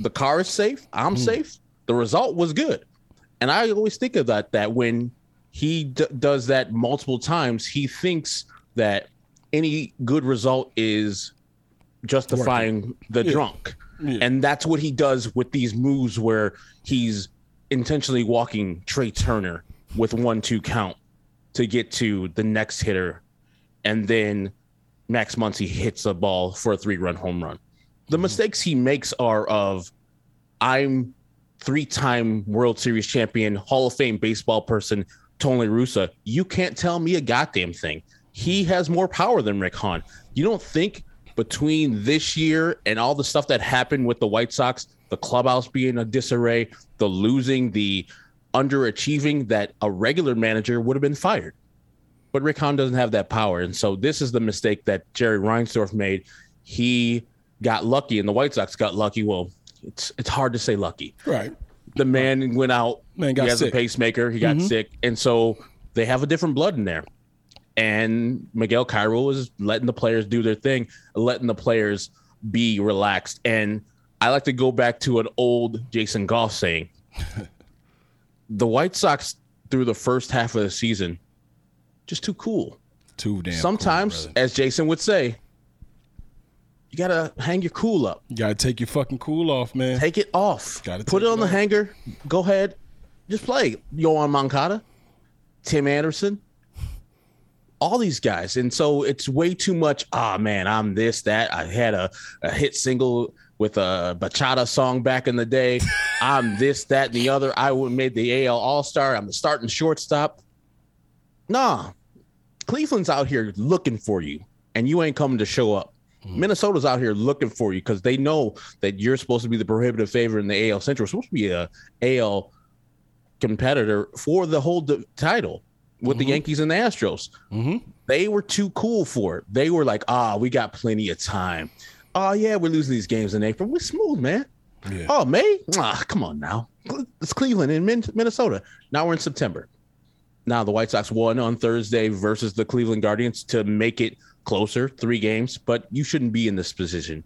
The car is safe. I'm hmm. safe. The result was good. And I always think of that that when he d- does that multiple times, he thinks that any good result is justifying the Yeah. drunk. Yeah. And that's what he does with these moves where he's intentionally walking Trea Turner with one two count to get to the next hitter. And then Max Muncy hits a ball for a three run home run. The mm-hmm. mistakes he makes are of I'm three time World Series champion, Hall of Fame baseball person, Tony Russa. You can't tell me a goddamn thing. He has more power than Rick Hahn. You don't think between this year and all the stuff that happened with the White Sox, the clubhouse being a disarray, the losing, the underachieving, that a regular manager would have been fired. But Rick Hahn doesn't have that power. And so this is the mistake that Jerry Reinsdorf made. He got lucky and the White Sox got lucky. Well, it's it's hard to say lucky. Right. The man went out. Man got he has sick. a pacemaker. He got Mhm. sick. And so they have a different blood in there. And Miguel Cairo is letting the players do their thing, letting the players be relaxed. And I like to go back to an old Jason Goff saying the White Sox through the first half of the season, just too cool. Too damn. Sometimes, as Jason would say, you gotta hang your cool up. You gotta take your fucking cool off, man. Take it off. Gotta Put it on the hanger. Go ahead. Just play. Yoán Moncada, Tim Anderson, all these guys. And so it's way too much. Ah, man, I'm this, that. I had a, a hit single with a bachata song back in the day. I'm this, that, and the other. I would made the AL All Star. I'm the starting shortstop. Nah, Cleveland's out here looking for you, and you ain't coming to show up. Minnesota's out here looking for you because they know that you're supposed to be the prohibitive favorite in the AL Central. Supposed to be a AL competitor for the whole d- title with the Yankees and the Astros. They were too cool for it. They were like, ah, we got plenty of time. Oh yeah, we're losing these games in April. We're smooth, man. Oh May, ah, come on now. It's Cleveland and Minnesota. Now we're in September. Now the White Sox won on Thursday versus the Cleveland Guardians to make it closer, three games, but you shouldn't be in this position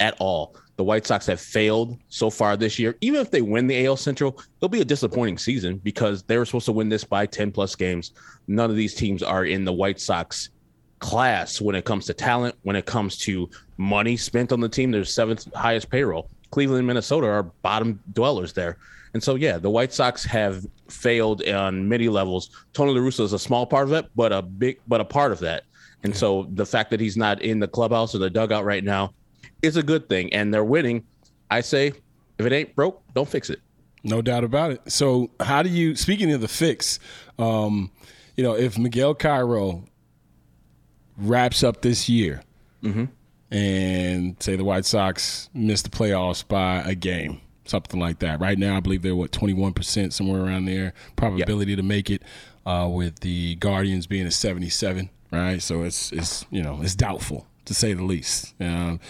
at all. The White Sox have failed so far this year. Even if they win the AL Central, it'll be a disappointing season because they were supposed to win this by 10 plus games. None of these teams are in the White Sox class when it comes to talent, when it comes to money spent on the team. Their seventh highest payroll. Cleveland and Minnesota are bottom dwellers there. And so, yeah, the White Sox have failed on many levels. Tony La Russa is a small part of it, but a big, but a part of that. And so, the fact that he's not in the clubhouse or the dugout right now is a good thing. And they're winning. I say, if it ain't broke, don't fix it. No doubt about it. So, how do you? Speaking of the fix, um, you know, if Miguel Cairo wraps up this year, and say the White Sox miss the playoffs by a game, something like that. Right now, I believe they're what twenty one percent, somewhere around there, probability to make it. Uh, with the Guardians being a seventy seven, right? So it's it's you know it's doubtful to say the least. Um,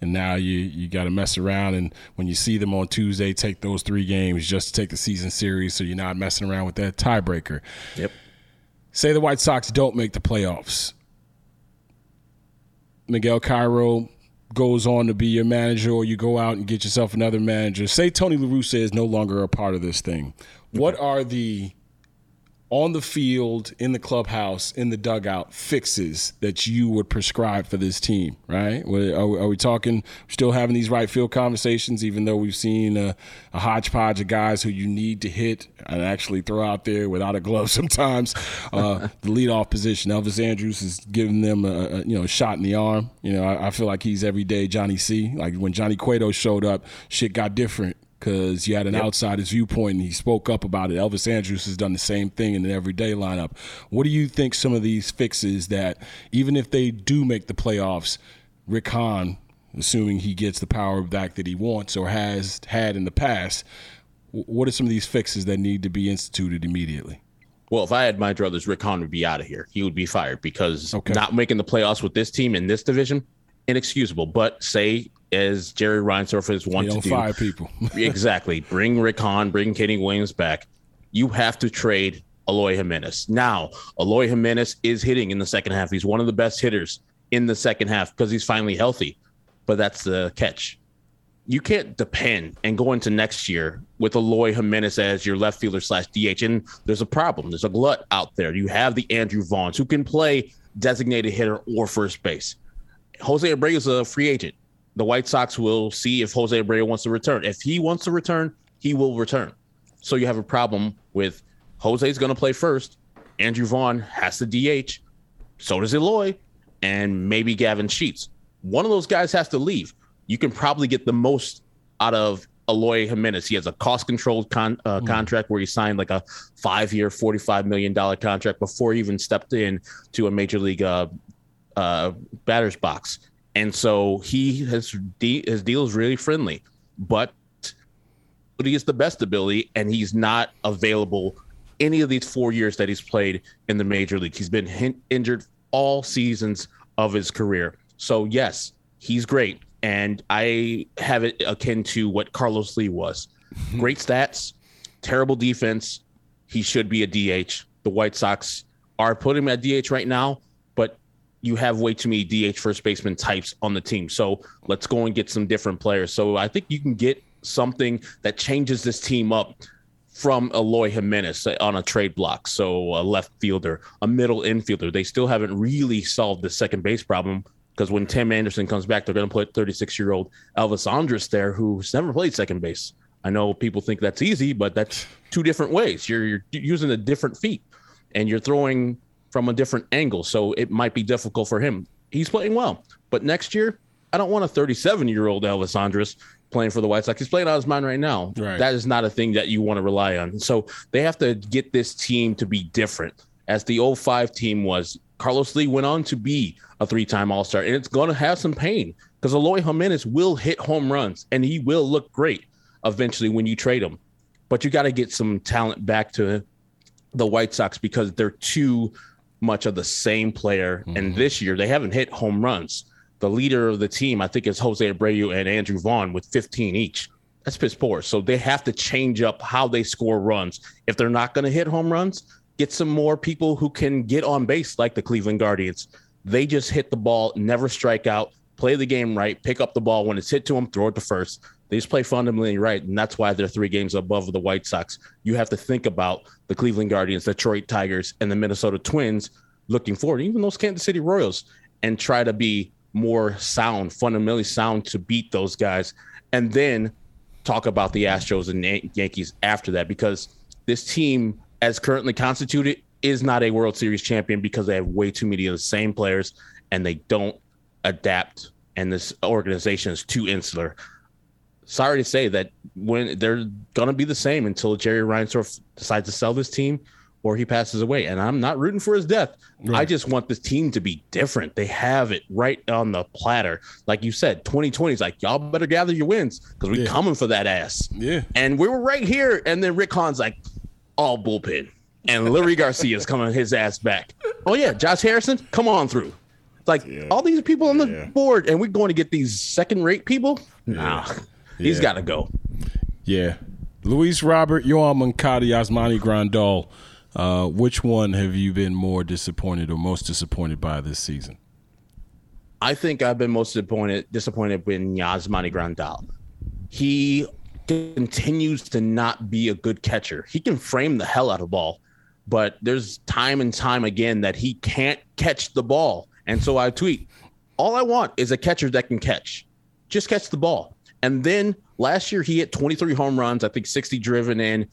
and now you you got to mess around and when you see them on Tuesday, take those three games just to take the season series, so you're not messing around with that tiebreaker. Yep. Say the White Sox don't make the playoffs. Miguel Cairo goes on to be your manager, or you go out and get yourself another manager. Say Tony La Russa is no longer a part of this thing. What are the on the field, in the clubhouse, in the dugout fixes that you would prescribe for this team, right? Are we, are we talking, still having these right field conversations, even though we've seen a, a, hodgepodge of guys who you need to hit and actually throw out there without a glove sometimes? Uh, the leadoff position, Elvis Andrus is giving them a, a, you know a shot in the arm. You know, I, I feel like he's everyday Johnny C. Like when Johnny Cueto showed up, shit got different because you had an yep. outsider's viewpoint and he spoke up about it. Elvis Andrus has done the same thing in an everyday lineup. What do you think some of these fixes that, even if they do make the playoffs, Rick Hahn, assuming he gets the power back that he wants or has had in the past, what are some of these fixes that need to be instituted immediately? Well, if I had my druthers, Rick Hahn would be out of here. He would be fired because okay. not making the playoffs with this team in this division, inexcusable. But say as Jerry Reinsdorf has wanted to do. Fire people. exactly. Bring Rick Hahn, bring Kenny Williams back. You have to trade Eloy Jimenez. Now, Eloy Jimenez is hitting in the second half. He's one of the best hitters in the second half because he's finally healthy. But that's the catch. You can't depend and go into next year with Eloy Jimenez as your left fielder slash DH. And there's a problem. There's a glut out there. You have the Andrew Vaughns who can play designated hitter or first base. Jose Abreu is a free agent the White Sox will see if Jose Abreu wants to return. If he wants to return, he will return. So you have a problem with Jose's going to play first. Andrew Vaughn has to DH. So does Eloy, and maybe Gavin Sheets. One of those guys has to leave. You can probably get the most out of Eloy Jimenez. He has a cost controlled con- uh, mm. contract where he signed like a five year, $45 million contract before he even stepped in to a major league uh, uh, batter's box and so he has de- his deal is really friendly, but he is the best ability, and he's not available any of these four years that he's played in the major league. He's been hin- injured all seasons of his career. So yes, he's great, and I have it akin to what Carlos Lee was. great stats, terrible defense. He should be a DH. The White Sox are putting him at DH right now, you have way too many DH first baseman types on the team. So let's go and get some different players. So I think you can get something that changes this team up from Eloy Jimenez on a trade block. So a left fielder, a middle infielder. They still haven't really solved the second base problem because when Tim Anderson comes back, they're going to put 36 year old Elvis Andrus there, who's never played second base. I know people think that's easy, but that's two different ways. You're, you're using a different feet and you're throwing from a different angle. So it might be difficult for him. He's playing well. But next year, I don't want a 37 year old Elvis Andrus playing for the White Sox. He's playing out his mind right now. Right. That is not a thing that you want to rely on. So they have to get this team to be different. As the 05 team was, Carlos Lee went on to be a three time All Star, and it's going to have some pain because Eloy Jimenez will hit home runs and he will look great eventually when you trade him. But you got to get some talent back to the White Sox because they're too much of the same player. Mm-hmm. And this year, they haven't hit home runs. The leader of the team, I think, is Jose Abreu and Andrew Vaughn with 15 each. That's piss poor. So they have to change up how they score runs. If they're not going to hit home runs, get some more people who can get on base like the Cleveland Guardians. They just hit the ball, never strike out, play the game right, pick up the ball when it's hit to them, throw it to first. They just play fundamentally right, and that's why they're three games above the White Sox. You have to think about the Cleveland Guardians, Detroit Tigers, and the Minnesota Twins looking forward, even those Kansas City Royals, and try to be more sound, fundamentally sound to beat those guys, and then talk about the Astros and Yankees after that, because this team, as currently constituted, is not a World Series champion because they have way too many of the same players and they don't adapt, and this organization is too insular sorry to say that when they're gonna be the same until Jerry Reinsdorf decides to sell this team or he passes away. And I'm not rooting for his death. Right. I just want this team to be different. They have it right on the platter. Like you said, 2020 is like, y'all better gather your wins because we're yeah. coming for that ass. Yeah. And we were right here. And then Rick Hahn's like, all bullpen. And Leury Garcia is coming his ass back. Oh, yeah. Josh Harrison, come on through. It's Like all these people on the board, and we're going to get these second rate people? Nah, he's Yeah. got to go. Yeah. Luis Robert, Yoán Moncada, Yasmani Grandal. Uh, which one have you been more disappointed or most disappointed by this season? I think I've been most disappointed disappointed in Yasmani Grandal. He continues to not be a good catcher. He can frame the hell out of the ball, but there's time and time again that he can't catch the ball. And so I tweet, all I want is a catcher that can catch. Just catch the ball. And then last year he hit 23 home runs, I think 60 driven in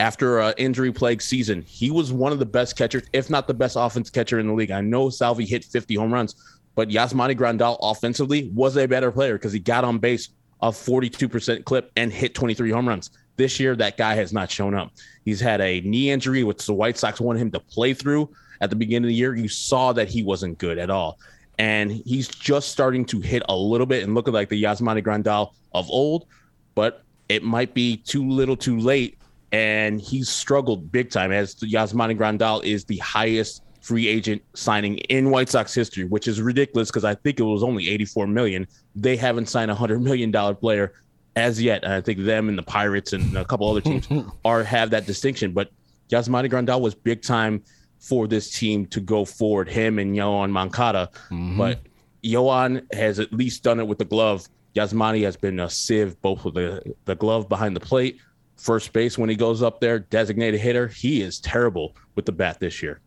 after an injury plagued season. He was one of the best catchers, if not the best offense catcher in the league. I know Salvy hit 50 home runs, but Yasmani Grandal offensively was a better player because he got on base a 42% clip and hit 23 home runs. This year, that guy has not shown up. He's had a knee injury, which the White Sox wanted him to play through at the beginning of the year. You saw that he wasn't good at all. And he's just starting to hit a little bit and look like the Yasmani Grandal of old, but it might be too little too late. And he's struggled big time as Yasmani Grandal is the highest free agent signing in White Sox history, which is ridiculous because I think it was only 84 million. They haven't signed a hundred million dollar player as yet. And I think them and the Pirates and a couple other teams are have that distinction. But Yasmani Grandal was big time for this team to go forward, him and Yoán Moncada. But Yoán has at least done it with the glove. Yasmani has been a sieve both with the, the glove behind the plate, first base when he goes up there, designated hitter. He is terrible with the bat this year.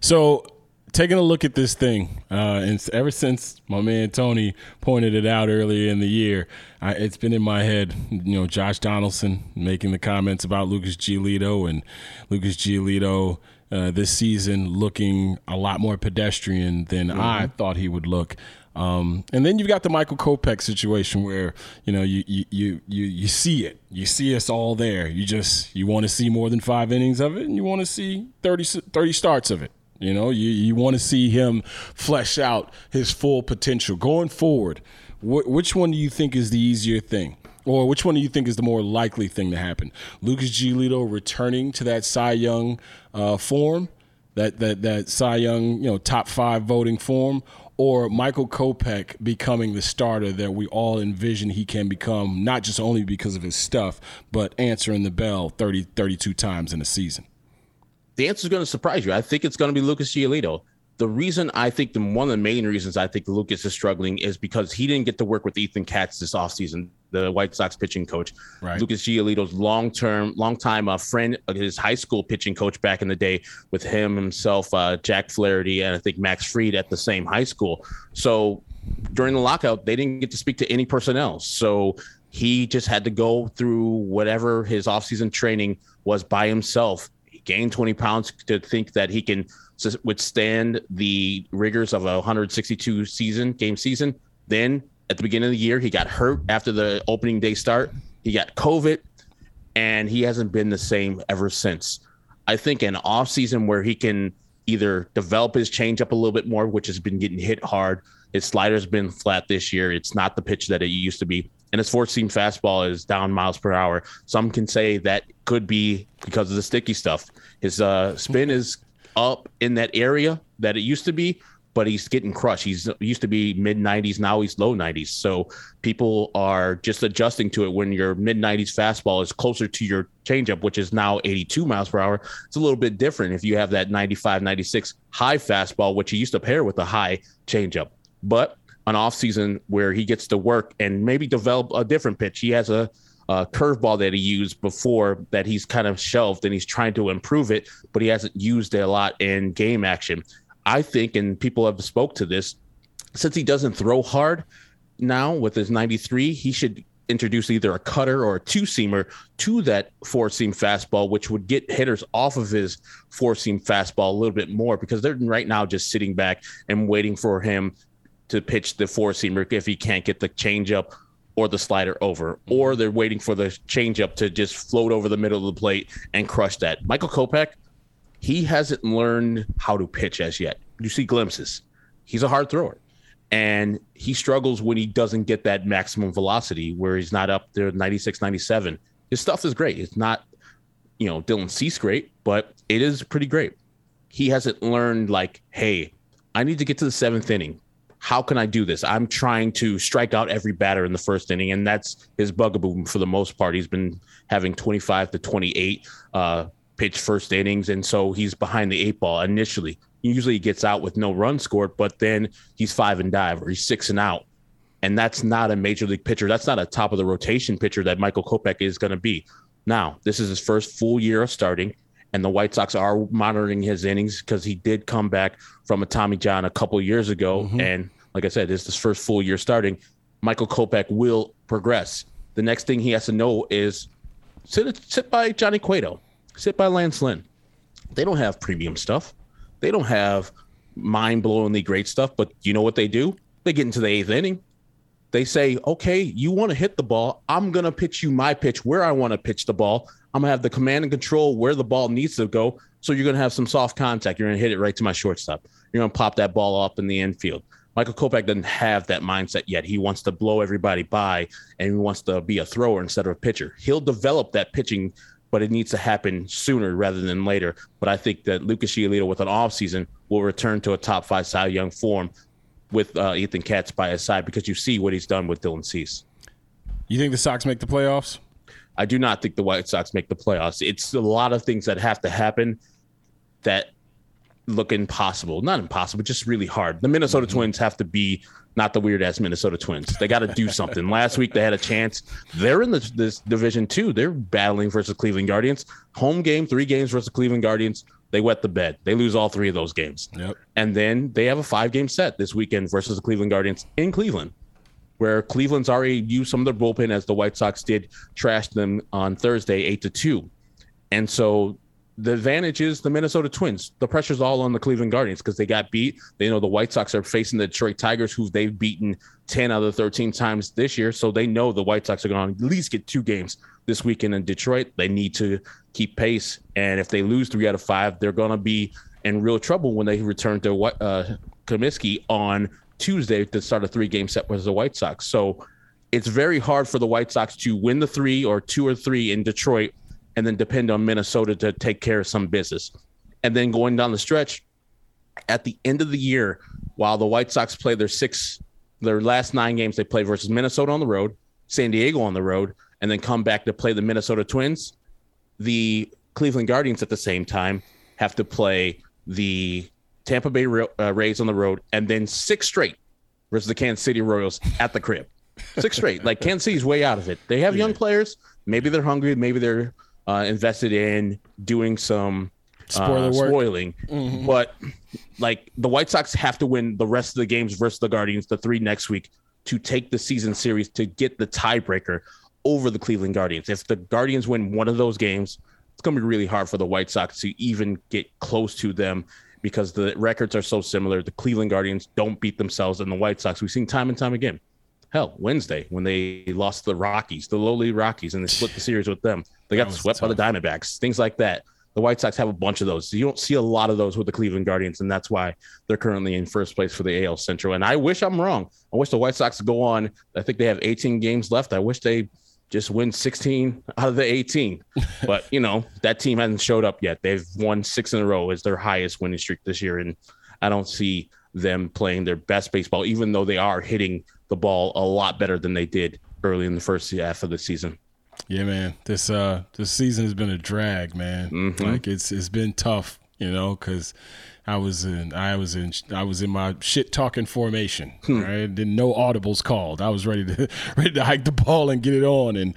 So, taking a look at this thing, uh, and ever since my man Tony pointed it out earlier in the year, I, it's been in my head. You know, Josh Donaldson making the comments about Lucas Giolito and Lucas Giolito uh, this season looking a lot more pedestrian than I thought he would look. Um, and then you've got the Michael Kopech situation where you know you you you you, you see it, you see us all there. You just you want to see more than five innings of it, and you want to see 30, s- 30 starts of it. You know, you you want to see him flesh out his full potential going forward. Wh- which one do you think is the easier thing? Or which one do you think is the more likely thing to happen? Lucas Giolito returning to that Cy Young uh, form, that that that Cy Young, you know, top five voting form, or Michael Kopech becoming the starter that we all envision he can become, not just only because of his stuff, but answering the bell 30, 32 times in a season. the answer is going to surprise you. I think it's going to be Lucas Giolito. The reason I think the one of the main reasons I think Lucas is struggling is because he didn't get to work with Ethan Katz this offseason, the White Sox pitching coach. Right. Lucas Giolito's long term, long time uh, friend, uh, his high school pitching coach back in the day with him himself, uh, Jack Flaherty, and I think Max Fried at the same high school. So during the lockout, they didn't get to speak to any personnel. So he just had to go through whatever his offseason training was by himself. He gained 20 pounds to think that he can withstand the rigors of a 162 season game season. Then at the beginning of the year, he got hurt after the opening day start. He got COVID and he hasn't been the same ever since. I think an off season where he can either develop his changeup a little bit more, which has been getting hit hard. His slider's been flat this year. It's not the pitch that it used to be. And his four seam fastball is down miles per hour. Some can say that could be because of the sticky stuff. His uh, spin is up in that area that it used to be, but he's getting crushed. He's he used to be mid 90s, now he's low 90s. So people are just adjusting to it when your mid 90s fastball is closer to your changeup, which is now 82 miles per hour. It's a little bit different if you have that 95, 96 high fastball, which he used to pair with a high changeup. But an off season where he gets to work and maybe develop a different pitch. He has a, a curveball that he used before that he's kind of shelved and he's trying to improve it, but he hasn't used it a lot in game action. I think, and people have spoke to this, since he doesn't throw hard now with his 93, he should introduce either a cutter or a two seamer to that four seam fastball, which would get hitters off of his four seam fastball a little bit more because they're right now just sitting back and waiting for him to pitch the four seamer if he can't get the changeup or the slider over, mm-hmm. or they're waiting for the changeup to just float over the middle of the plate and crush that. Michael Kopech, he hasn't learned how to pitch as yet. You see glimpses. He's a hard thrower. And he struggles when he doesn't get that maximum velocity where he's not up there 96, 97. His stuff is great. It's not, you know, Dylan Cease great, but it is pretty great. He hasn't learned like, hey, I need to get to the seventh inning. How can I do this? I'm trying to strike out every batter in the first inning, and that's his bugaboo for the most part. He's been having 25 to 28 uh, pitch first innings, and so he's behind the eight ball initially. Usually he gets out with no run scored, but then he's five and dive or he's six and out. And that's not a major league pitcher. That's not a top of the rotation pitcher that Michael Kopech is going to be. Now, this is his first full year of starting, and the White Sox are monitoring his innings because he did come back from a Tommy John a couple years ago. Mm-hmm. And like I said, this is his first full year starting. Michael Kopech will progress. The next thing he has to know is sit sit by Johnny Cueto, sit by Lance Lynn. They don't have premium stuff. They don't have mind blowingly great stuff, but you know what they do? They get into the eighth inning. They say, okay, you want to hit the ball. I'm going to pitch you my pitch where I want to pitch the ball. I'm to have the command and control where the ball needs to go. So you're to have some soft contact. You're to hit it right to my shortstop. You're to pop that ball up in the infield. Michael Kopech doesn't have that mindset yet. He wants to blow everybody by and he wants to be a thrower instead of a pitcher. He'll develop that pitching, but it needs to happen sooner rather than later. But I think that Lucas Giolito with an offseason will return to a top five Cy Young form with uh, Ethan Katz by his side because you see what he's done with Dylan Cease. You think the Sox make the playoffs? I do not think the White Sox make the playoffs. It's a lot of things that have to happen that look impossible. Not impossible, just really hard. The Minnesota mm-hmm. Twins have to be not the weird ass Minnesota Twins. They got to do something. Last week they had a chance. They're in this, this division too. They're battling versus Cleveland Guardians. Home game, three games versus Cleveland Guardians. They wet the bed. They lose all three of those games. Yep. And then they have a five game set this weekend versus the Cleveland Guardians in Cleveland, where Cleveland's already used some of their bullpen as the White Sox did trash them on Thursday, eight to two. And so the advantage is the Minnesota Twins. The pressure's all on the Cleveland Guardians because they got beat. They know the White Sox are facing the Detroit Tigers, who they've beaten 10 out of the 13 times this year. So they know the White Sox are going to at least get two games this weekend in Detroit. They need to keep pace. And if they lose three out of five, they're going to be in real trouble when they return to what uh, Comiskey on Tuesday to start a three game set with the White Sox. So it's very hard for the White Sox to win the three or two or three in Detroit and then depend on Minnesota to take care of some business. And then going down the stretch, at the end of the year, while the White Sox play their six, their last nine games, they play versus Minnesota on the road, San Diego on the road, and then come back to play the Minnesota Twins. The Cleveland Guardians at the same time have to play the Tampa Bay uh, Rays on the road, and then six straight versus the Kansas City Royals at the crib. Six straight. like Kansas City's way out of it. They have young players. Maybe they're hungry. Maybe they're uh, invested in doing some Spoiler uh, spoiling. Mhm. But like the White Sox have to win the rest of the games versus the Guardians, the three next week, to take the season series to get the tiebreaker over the Cleveland Guardians. If the Guardians win one of those games, it's going to be really hard for the White Sox to even get close to them because the records are so similar. The Cleveland Guardians don't beat themselves, and the White Sox, we've seen time and time again. Hell, Wednesday when they lost the Rockies, the lowly Rockies, and they split the series with them. They got swept by the Diamondbacks, things like that. The White Sox have a bunch of those. You don't see a lot of those with the Cleveland Guardians, and that's why they're currently in first place for the AL Central. And I wish I'm wrong. I wish the White Sox go on. I think they have 18 games left. I wish they just win 16 out of the 18. But you know that team hasn't showed up yet. They've won six in a row as their highest winning streak this year, and I don't see them playing their best baseball, even though they are hitting the ball a lot better than they did early in the first half of the season. Yeah, man. This uh this season has been a drag, man. Mhm. Like it's it's been tough, you know, because I was in I was in I was in my shit talking formation. Right, didn't no audibles called. I was ready to ready to hike the ball and get it on, and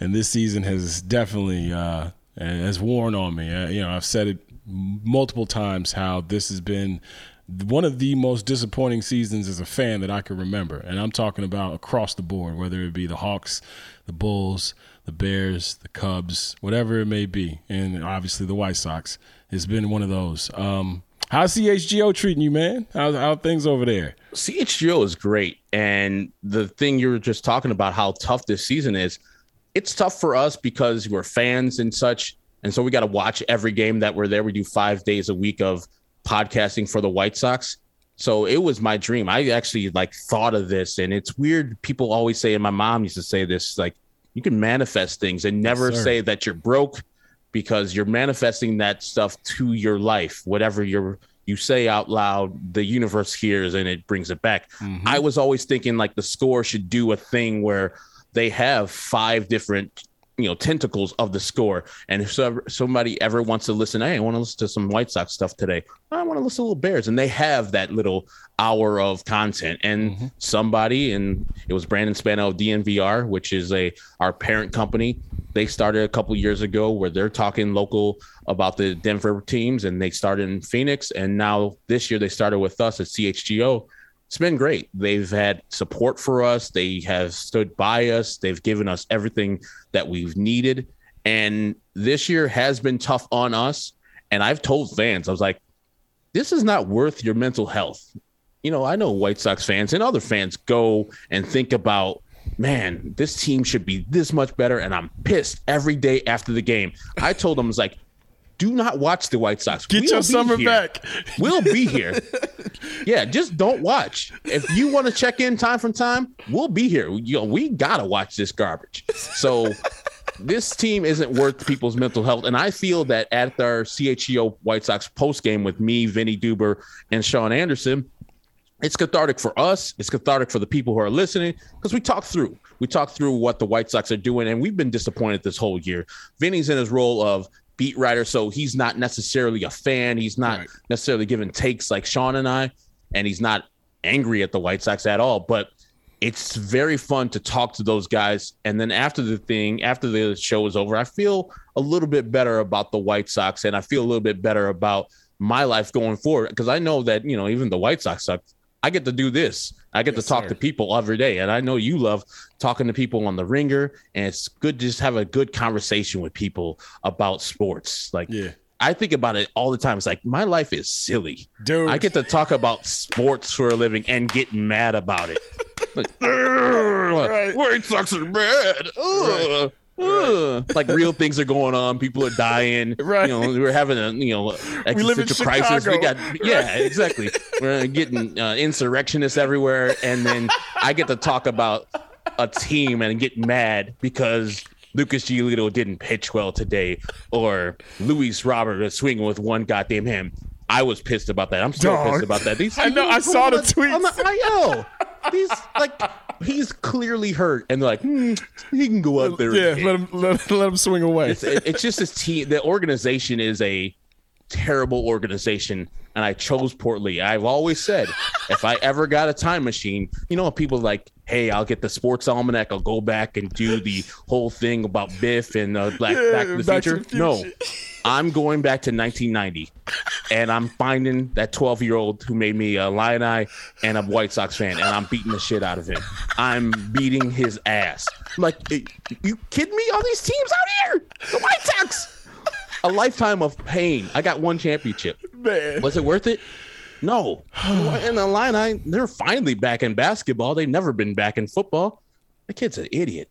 and this season has definitely uh has worn on me. Uh, you know, I've said it multiple times how this has been one of the most disappointing seasons as a fan that I can remember. And I'm talking about across the board, whether it be the Hawks, the Bulls, the Bears, the Cubs, whatever it may be. And obviously the White Sox has been one of those. Um, how's CHGO treating you, man? How, how things over there? CHGO is great. And the thing you were just talking about, how tough this season is, it's tough for us because we're fans and such. And so we got to watch every game that we're there. We do five days a week of podcasting for the White Sox. So it was my dream. I actually like thought of this, and it's weird. People always say, and my mom used to say this, like you can manifest things and never Yes, say that you're broke because you're manifesting that stuff to your life, whatever you're you say out loud, the universe hears and it brings it back. Mm-hmm. I was always thinking like the score should do a thing where they have five different you know tentacles of the score and if so, somebody ever wants to listen hey i want to listen to some white sox stuff today i want to listen to little bears and they have that little hour of content and Mm-hmm. somebody and it was brandon spano of dnvr which is a our parent company they started a couple years ago where they're talking local about the denver teams and they started in phoenix and now this year they started with us at chgo it's been great. They've had support for us. They have stood by us. They've given us everything that we've needed. And this year has been tough on us. And I've told fans, I was like, this is not worth your mental health. You know, I know White Sox fans and other fans go and think about, man, this team should be this much better. And I'm pissed every day after the game. I told them, I was like, do not watch the White Sox. Get We'll your summer here. back. We'll be here. yeah, just don't watch. If you want to check in time from time, we'll be here. You know, we gotta watch this garbage. So this team isn't worth people's mental health. And I feel that at our CHGO White Sox post game with me, Vinny Duber, and Sean Anderson, it's cathartic for us. It's cathartic for the people who are listening because we talk through. We talk through what the White Sox are doing, and we've been disappointed this whole year. Vinny's in his role of beat writer, so he's not necessarily a fan. He's not necessarily giving takes like Sean and I, and he's not angry at the White Sox at all. But it's very fun to talk to those guys. And then after the thing, after the show is over, I feel a little bit better about the White Sox, and I feel a little bit better about my life going forward because I know that you know even the White Sox suck. I get to do this. I get to talk to people every day, and I know you love talking to people on the ringer, and it's good to just have a good conversation with people about sports. Like, yeah. I think about it all the time. It's like my life is silly, dude. I get to talk about sports for a living and get mad about it. Like, "Ugh, White Sox are bad. Ugh, ugh." Like real things are going on. People are dying. Right. You know, we're having a you know We live in existential crisis. We got yeah, exactly. We're getting uh, insurrectionists everywhere, and then I get to talk about a team and get mad because Lucas Giolito didn't pitch well today, or Luis Robert is swinging with one goddamn hand. I was pissed about that. I'm still Dog. pissed about that. These I know, I saw the tweets on the IL. These like he's clearly hurt, and they're like, hmm, he can go out there. Yeah, let him let, let him swing away. It's, it- it's just this team. The organization is a terrible organization, and I chose poorly. I've always said if I ever got a time machine, you know, people like, hey, I'll get the sports almanac. I'll go back and do the whole thing about Biff and uh, Black Yeah, Back to the Back to Future. the No, I'm going back to 1990, and I'm finding that 12 year old who made me a Illini and a White Sox fan, and I'm beating the shit out of him. I'm beating his ass. I'm like, you kidding me? All these teams out here, the White Sox. A lifetime of pain. I got one championship. Man. Was it worth it? No. and the Illini, they're finally back in basketball. They've never been back in football. The kid's an idiot.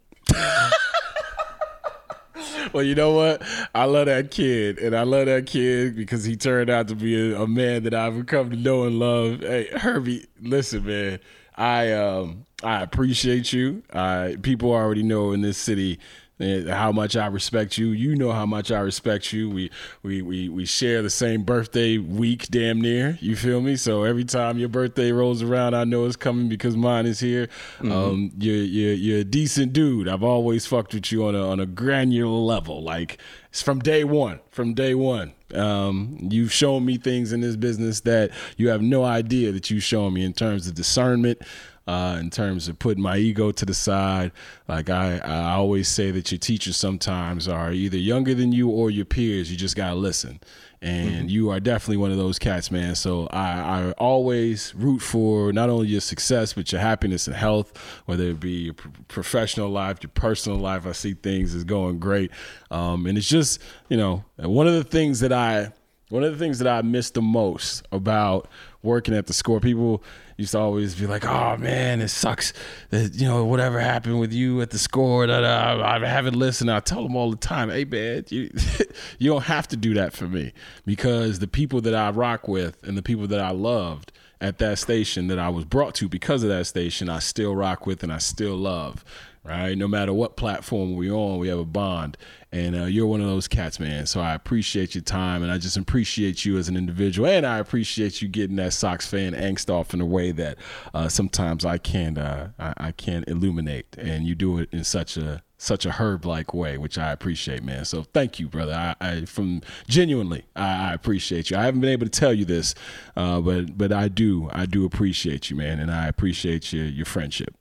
Well, you know what? I love that kid, and I love that kid because he turned out to be a, a man that I've come to know and love. Hey, Herbie, listen, man. I um I appreciate you. I people already know in this city how much I respect you. You know how much I respect you. We we we we share the same birthday week, damn near. You feel me? So every time your birthday rolls around, I know it's coming because mine is here. Um, you're you're you're a decent dude. I've always fucked with you on a on a granular level, like it's from day one. From day one. Um, you've shown me things in this business that you have no idea that you've shown me in terms of discernment, uh, in terms of putting my ego to the side. Like I, I always say that your teachers sometimes are either younger than you or your peers. You just gotta listen. And you are definitely one of those cats, man. So I, I always root for not only your success, but your happiness and health, whether it be your pro- professional life, your personal life. I see things is going great. Um, and it's just, you know, one of the things that I, one of the things that I miss the most about working at the score, people used to always be like, "Oh man, it sucks that you know whatever happened with you at the score." That I, haven't listened. I tell them all the time, "Hey man, you you don't have to do that for me because the people that I rock with and the people that I loved." at that station that I was brought to because of that station, I still rock with and I still love. Right, no matter what platform we're on, we have a bond, and uh, you're one of those cats, man. So I appreciate your time, and I just appreciate you as an individual, and I appreciate you getting that Sox fan angst off in a way that uh, sometimes I can't, uh, I, I can't illuminate, and you do it in such a such a herb like way, which I appreciate, man. So thank you, brother. I, I from genuinely, I, I, appreciate you. I haven't been able to tell you this, uh, but but I do, I do appreciate you, man, and I appreciate your your friendship.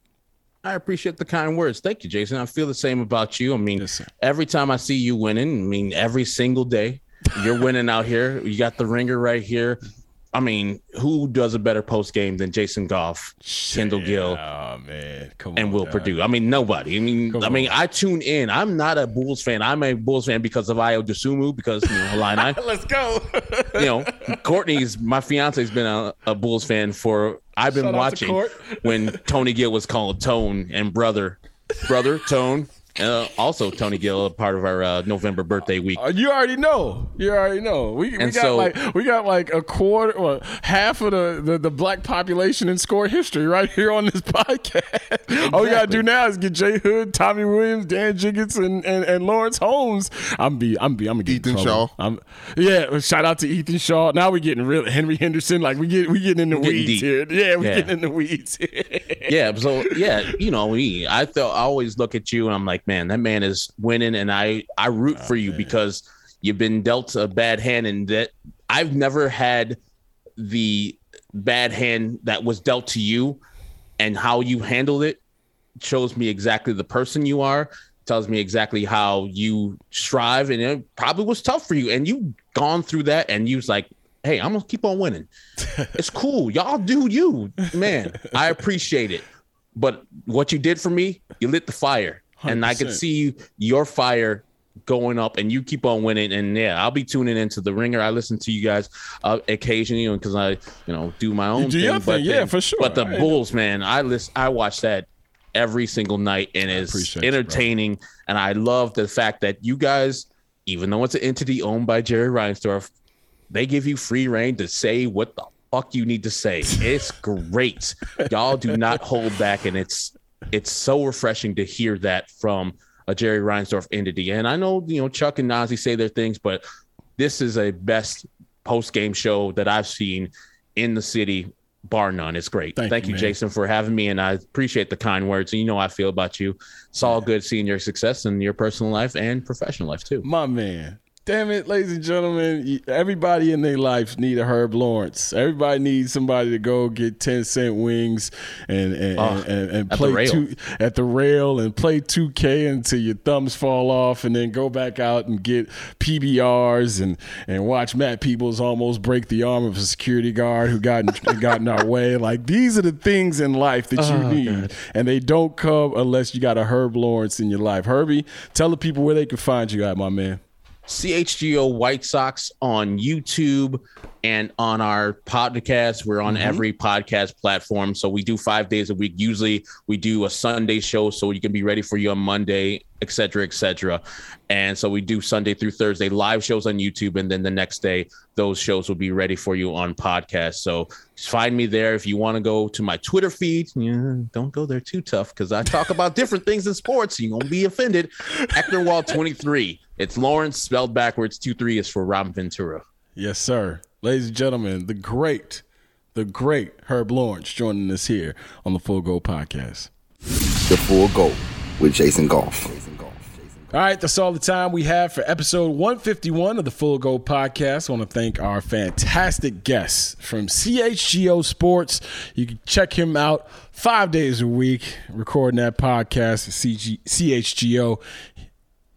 I appreciate the kind words. Thank you, Jason. I feel the same about you. I mean, yes, every time I see you winning, I mean, every single day, you're winning out here. You got the ringer right here. I mean, who does a better post game than Jason Goff, Kendall Gill, oh, man. Come and on, Will dog. Purdue? I mean, nobody. I mean, Come I mean, on. I tune in. I'm not a Bulls fan. I'm a Bulls fan because of Ayo Dosunmu, because you know, Illini. Let's go. you know, Courtney's my fiance's been a, a Bulls fan for. I've been Shout watching when Tony Gill was called Tone and brother, brother Tone. Uh, also, Tony Gill, part of our uh, November birthday week. Uh, you already know. You already know. We, we got so- like we got like a quarter, well, half of the, the the black population in score history right here on this podcast. All we gotta do now is get Jay Hood, Tommy Williams, Dan Jiggetts, and, and, and Lawrence Holmes. I'm be I'm be I'm gonna get in Ethan trouble. Shaw. I'm, yeah, well, shout out to Ethan Shaw. Now we're getting real Henry Henderson. Like we get we getting in the getting weeds deep. here. Yeah, we Yeah. getting in the weeds. yeah so yeah you know me i thought i always look at you and i'm like man that man is winning and i i root oh, for you because you've been dealt a bad hand and that i've never had the bad hand that was dealt to you and how you handled it shows me exactly the person you are tells me exactly how you strive and it probably was tough for you and you gone through that and you was like hey i'm gonna keep on winning. It's cool. Y'all do you man. I appreciate it. But what you did for me you lit the fire and i could see your fire going up and you keep on winning. And yeah i'll be tuning into the ringer. I listen to you guys uh, occasionally because i you know do my own do thing, but thing, yeah, for sure. but the I- bulls man i listen i watch that every single night and it's appreciate you, entertaining. And i love the fact that you guys even though it's an entity owned by jerry reinsdorf they give you free reign to say what the fuck you need to say. It's great. Y'all do not hold back, and it's it's so refreshing to hear that from a Jerry Reinsdorf entity. And I know you know Chuck and Ozzie say their things, but this is a best post game show that I've seen in the city, bar none. It's great. Thank Thank, you, you. Jason, for having me, and I appreciate the kind words. And you know I feel about you. It's all good seeing your success in your personal life and professional life too. My man. Damn it, ladies and gentlemen. Everybody in their life need a Herb Lawrence. Everybody needs somebody to go get 10 cent wings and and, Oh, and, and, and at the play two, at the rail and play 2K until your thumbs fall off and then go back out and get PBRs and, and watch Matt Peoples almost break the arm of a security guard who got in, got in our way. Like these are the things in life that you Oh, need. God. And they don't come unless you got a Herb Lawrence in your life. Herbie, tell the people where they can find you at, my man. CHGO White Sox on YouTube and on our podcast. We're on mm-hmm. every podcast platform. So we do five days a week. Usually we do a Sunday show so you can be ready for you on Monday, et cetera, et cetera. And so we do Sunday through Thursday live shows on YouTube. And then the next day, those shows will be ready for you on podcast. So find me there. If you want to go to my Twitter feed, yeah, don't go there too tough because I talk about different things in sports. You're going to be offended. Ecnerwal 23. It's Lawrence spelled backwards. 2 3 is for Robin Ventura. Yes, sir. Ladies and gentlemen, the great, the great Herb Lawrence joining us here on the Full Go Podcast. The Full Go with Jason Goff. All right, that's all the time we have for episode 151 of the Full Go Podcast. I want to thank our fantastic guests from CHGO Sports. You can check him out five days a week, recording that podcast at CG, CHGO.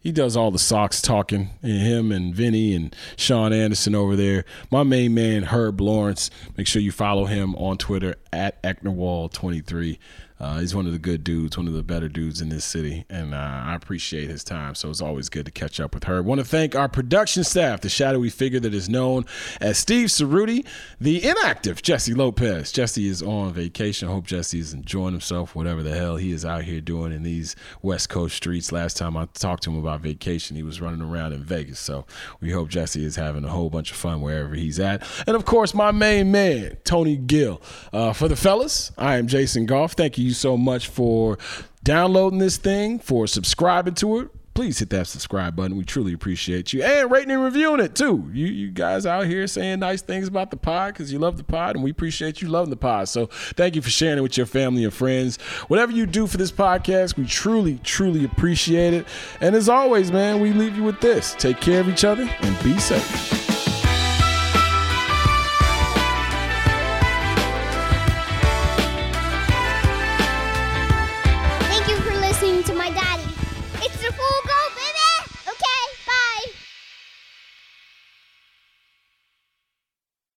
He does all the Sox talking, and him and Vinny and Sean Anderson over there. My main man, Herb Lawrence. Make sure you follow him on Twitter at Ecnerwal23. Uh, he's one of the good dudes, one of the better dudes in this city, and uh, I appreciate his time. So it's always good to catch up with her. Want to thank our production staff, the shadowy figure that is known as Steve Ceruti, the inactive Jesse Lopez. Jesse is on vacation. Hope Jesse is enjoying himself, whatever the hell he is out here doing in these West Coast streets. Last time I talked to him about vacation, he was running around in Vegas. So we hope Jesse is having a whole bunch of fun wherever he's at. And of course, my main man, Tony Gill. Uh, for the fellas, I am Jason Goff. Thank you so much for downloading this thing, for subscribing to it. Please hit that subscribe button. We truly appreciate you. And rating and reviewing it too. You you guys out here saying nice things about the pod because you love the pod, and we appreciate you loving the pod. So thank you for sharing it with your family and friends. Whatever you do for this podcast, we truly, truly appreciate it. And as always, man, we leave you with this. Take care of each other and be safe.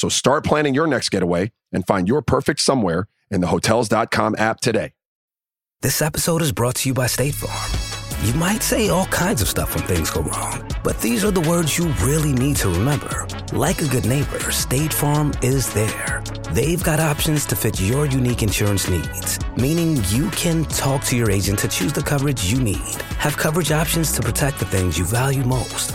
So start planning your next getaway and find your perfect somewhere in the Hotels.com app today. This episode is brought to you by State Farm. You might say all kinds of stuff when things go wrong, but these are the words you really need to remember. Like a good neighbor, State Farm is there. They've got options to fit your unique insurance needs, meaning you can talk to your agent to choose the coverage you need, have coverage options to protect the things you value most.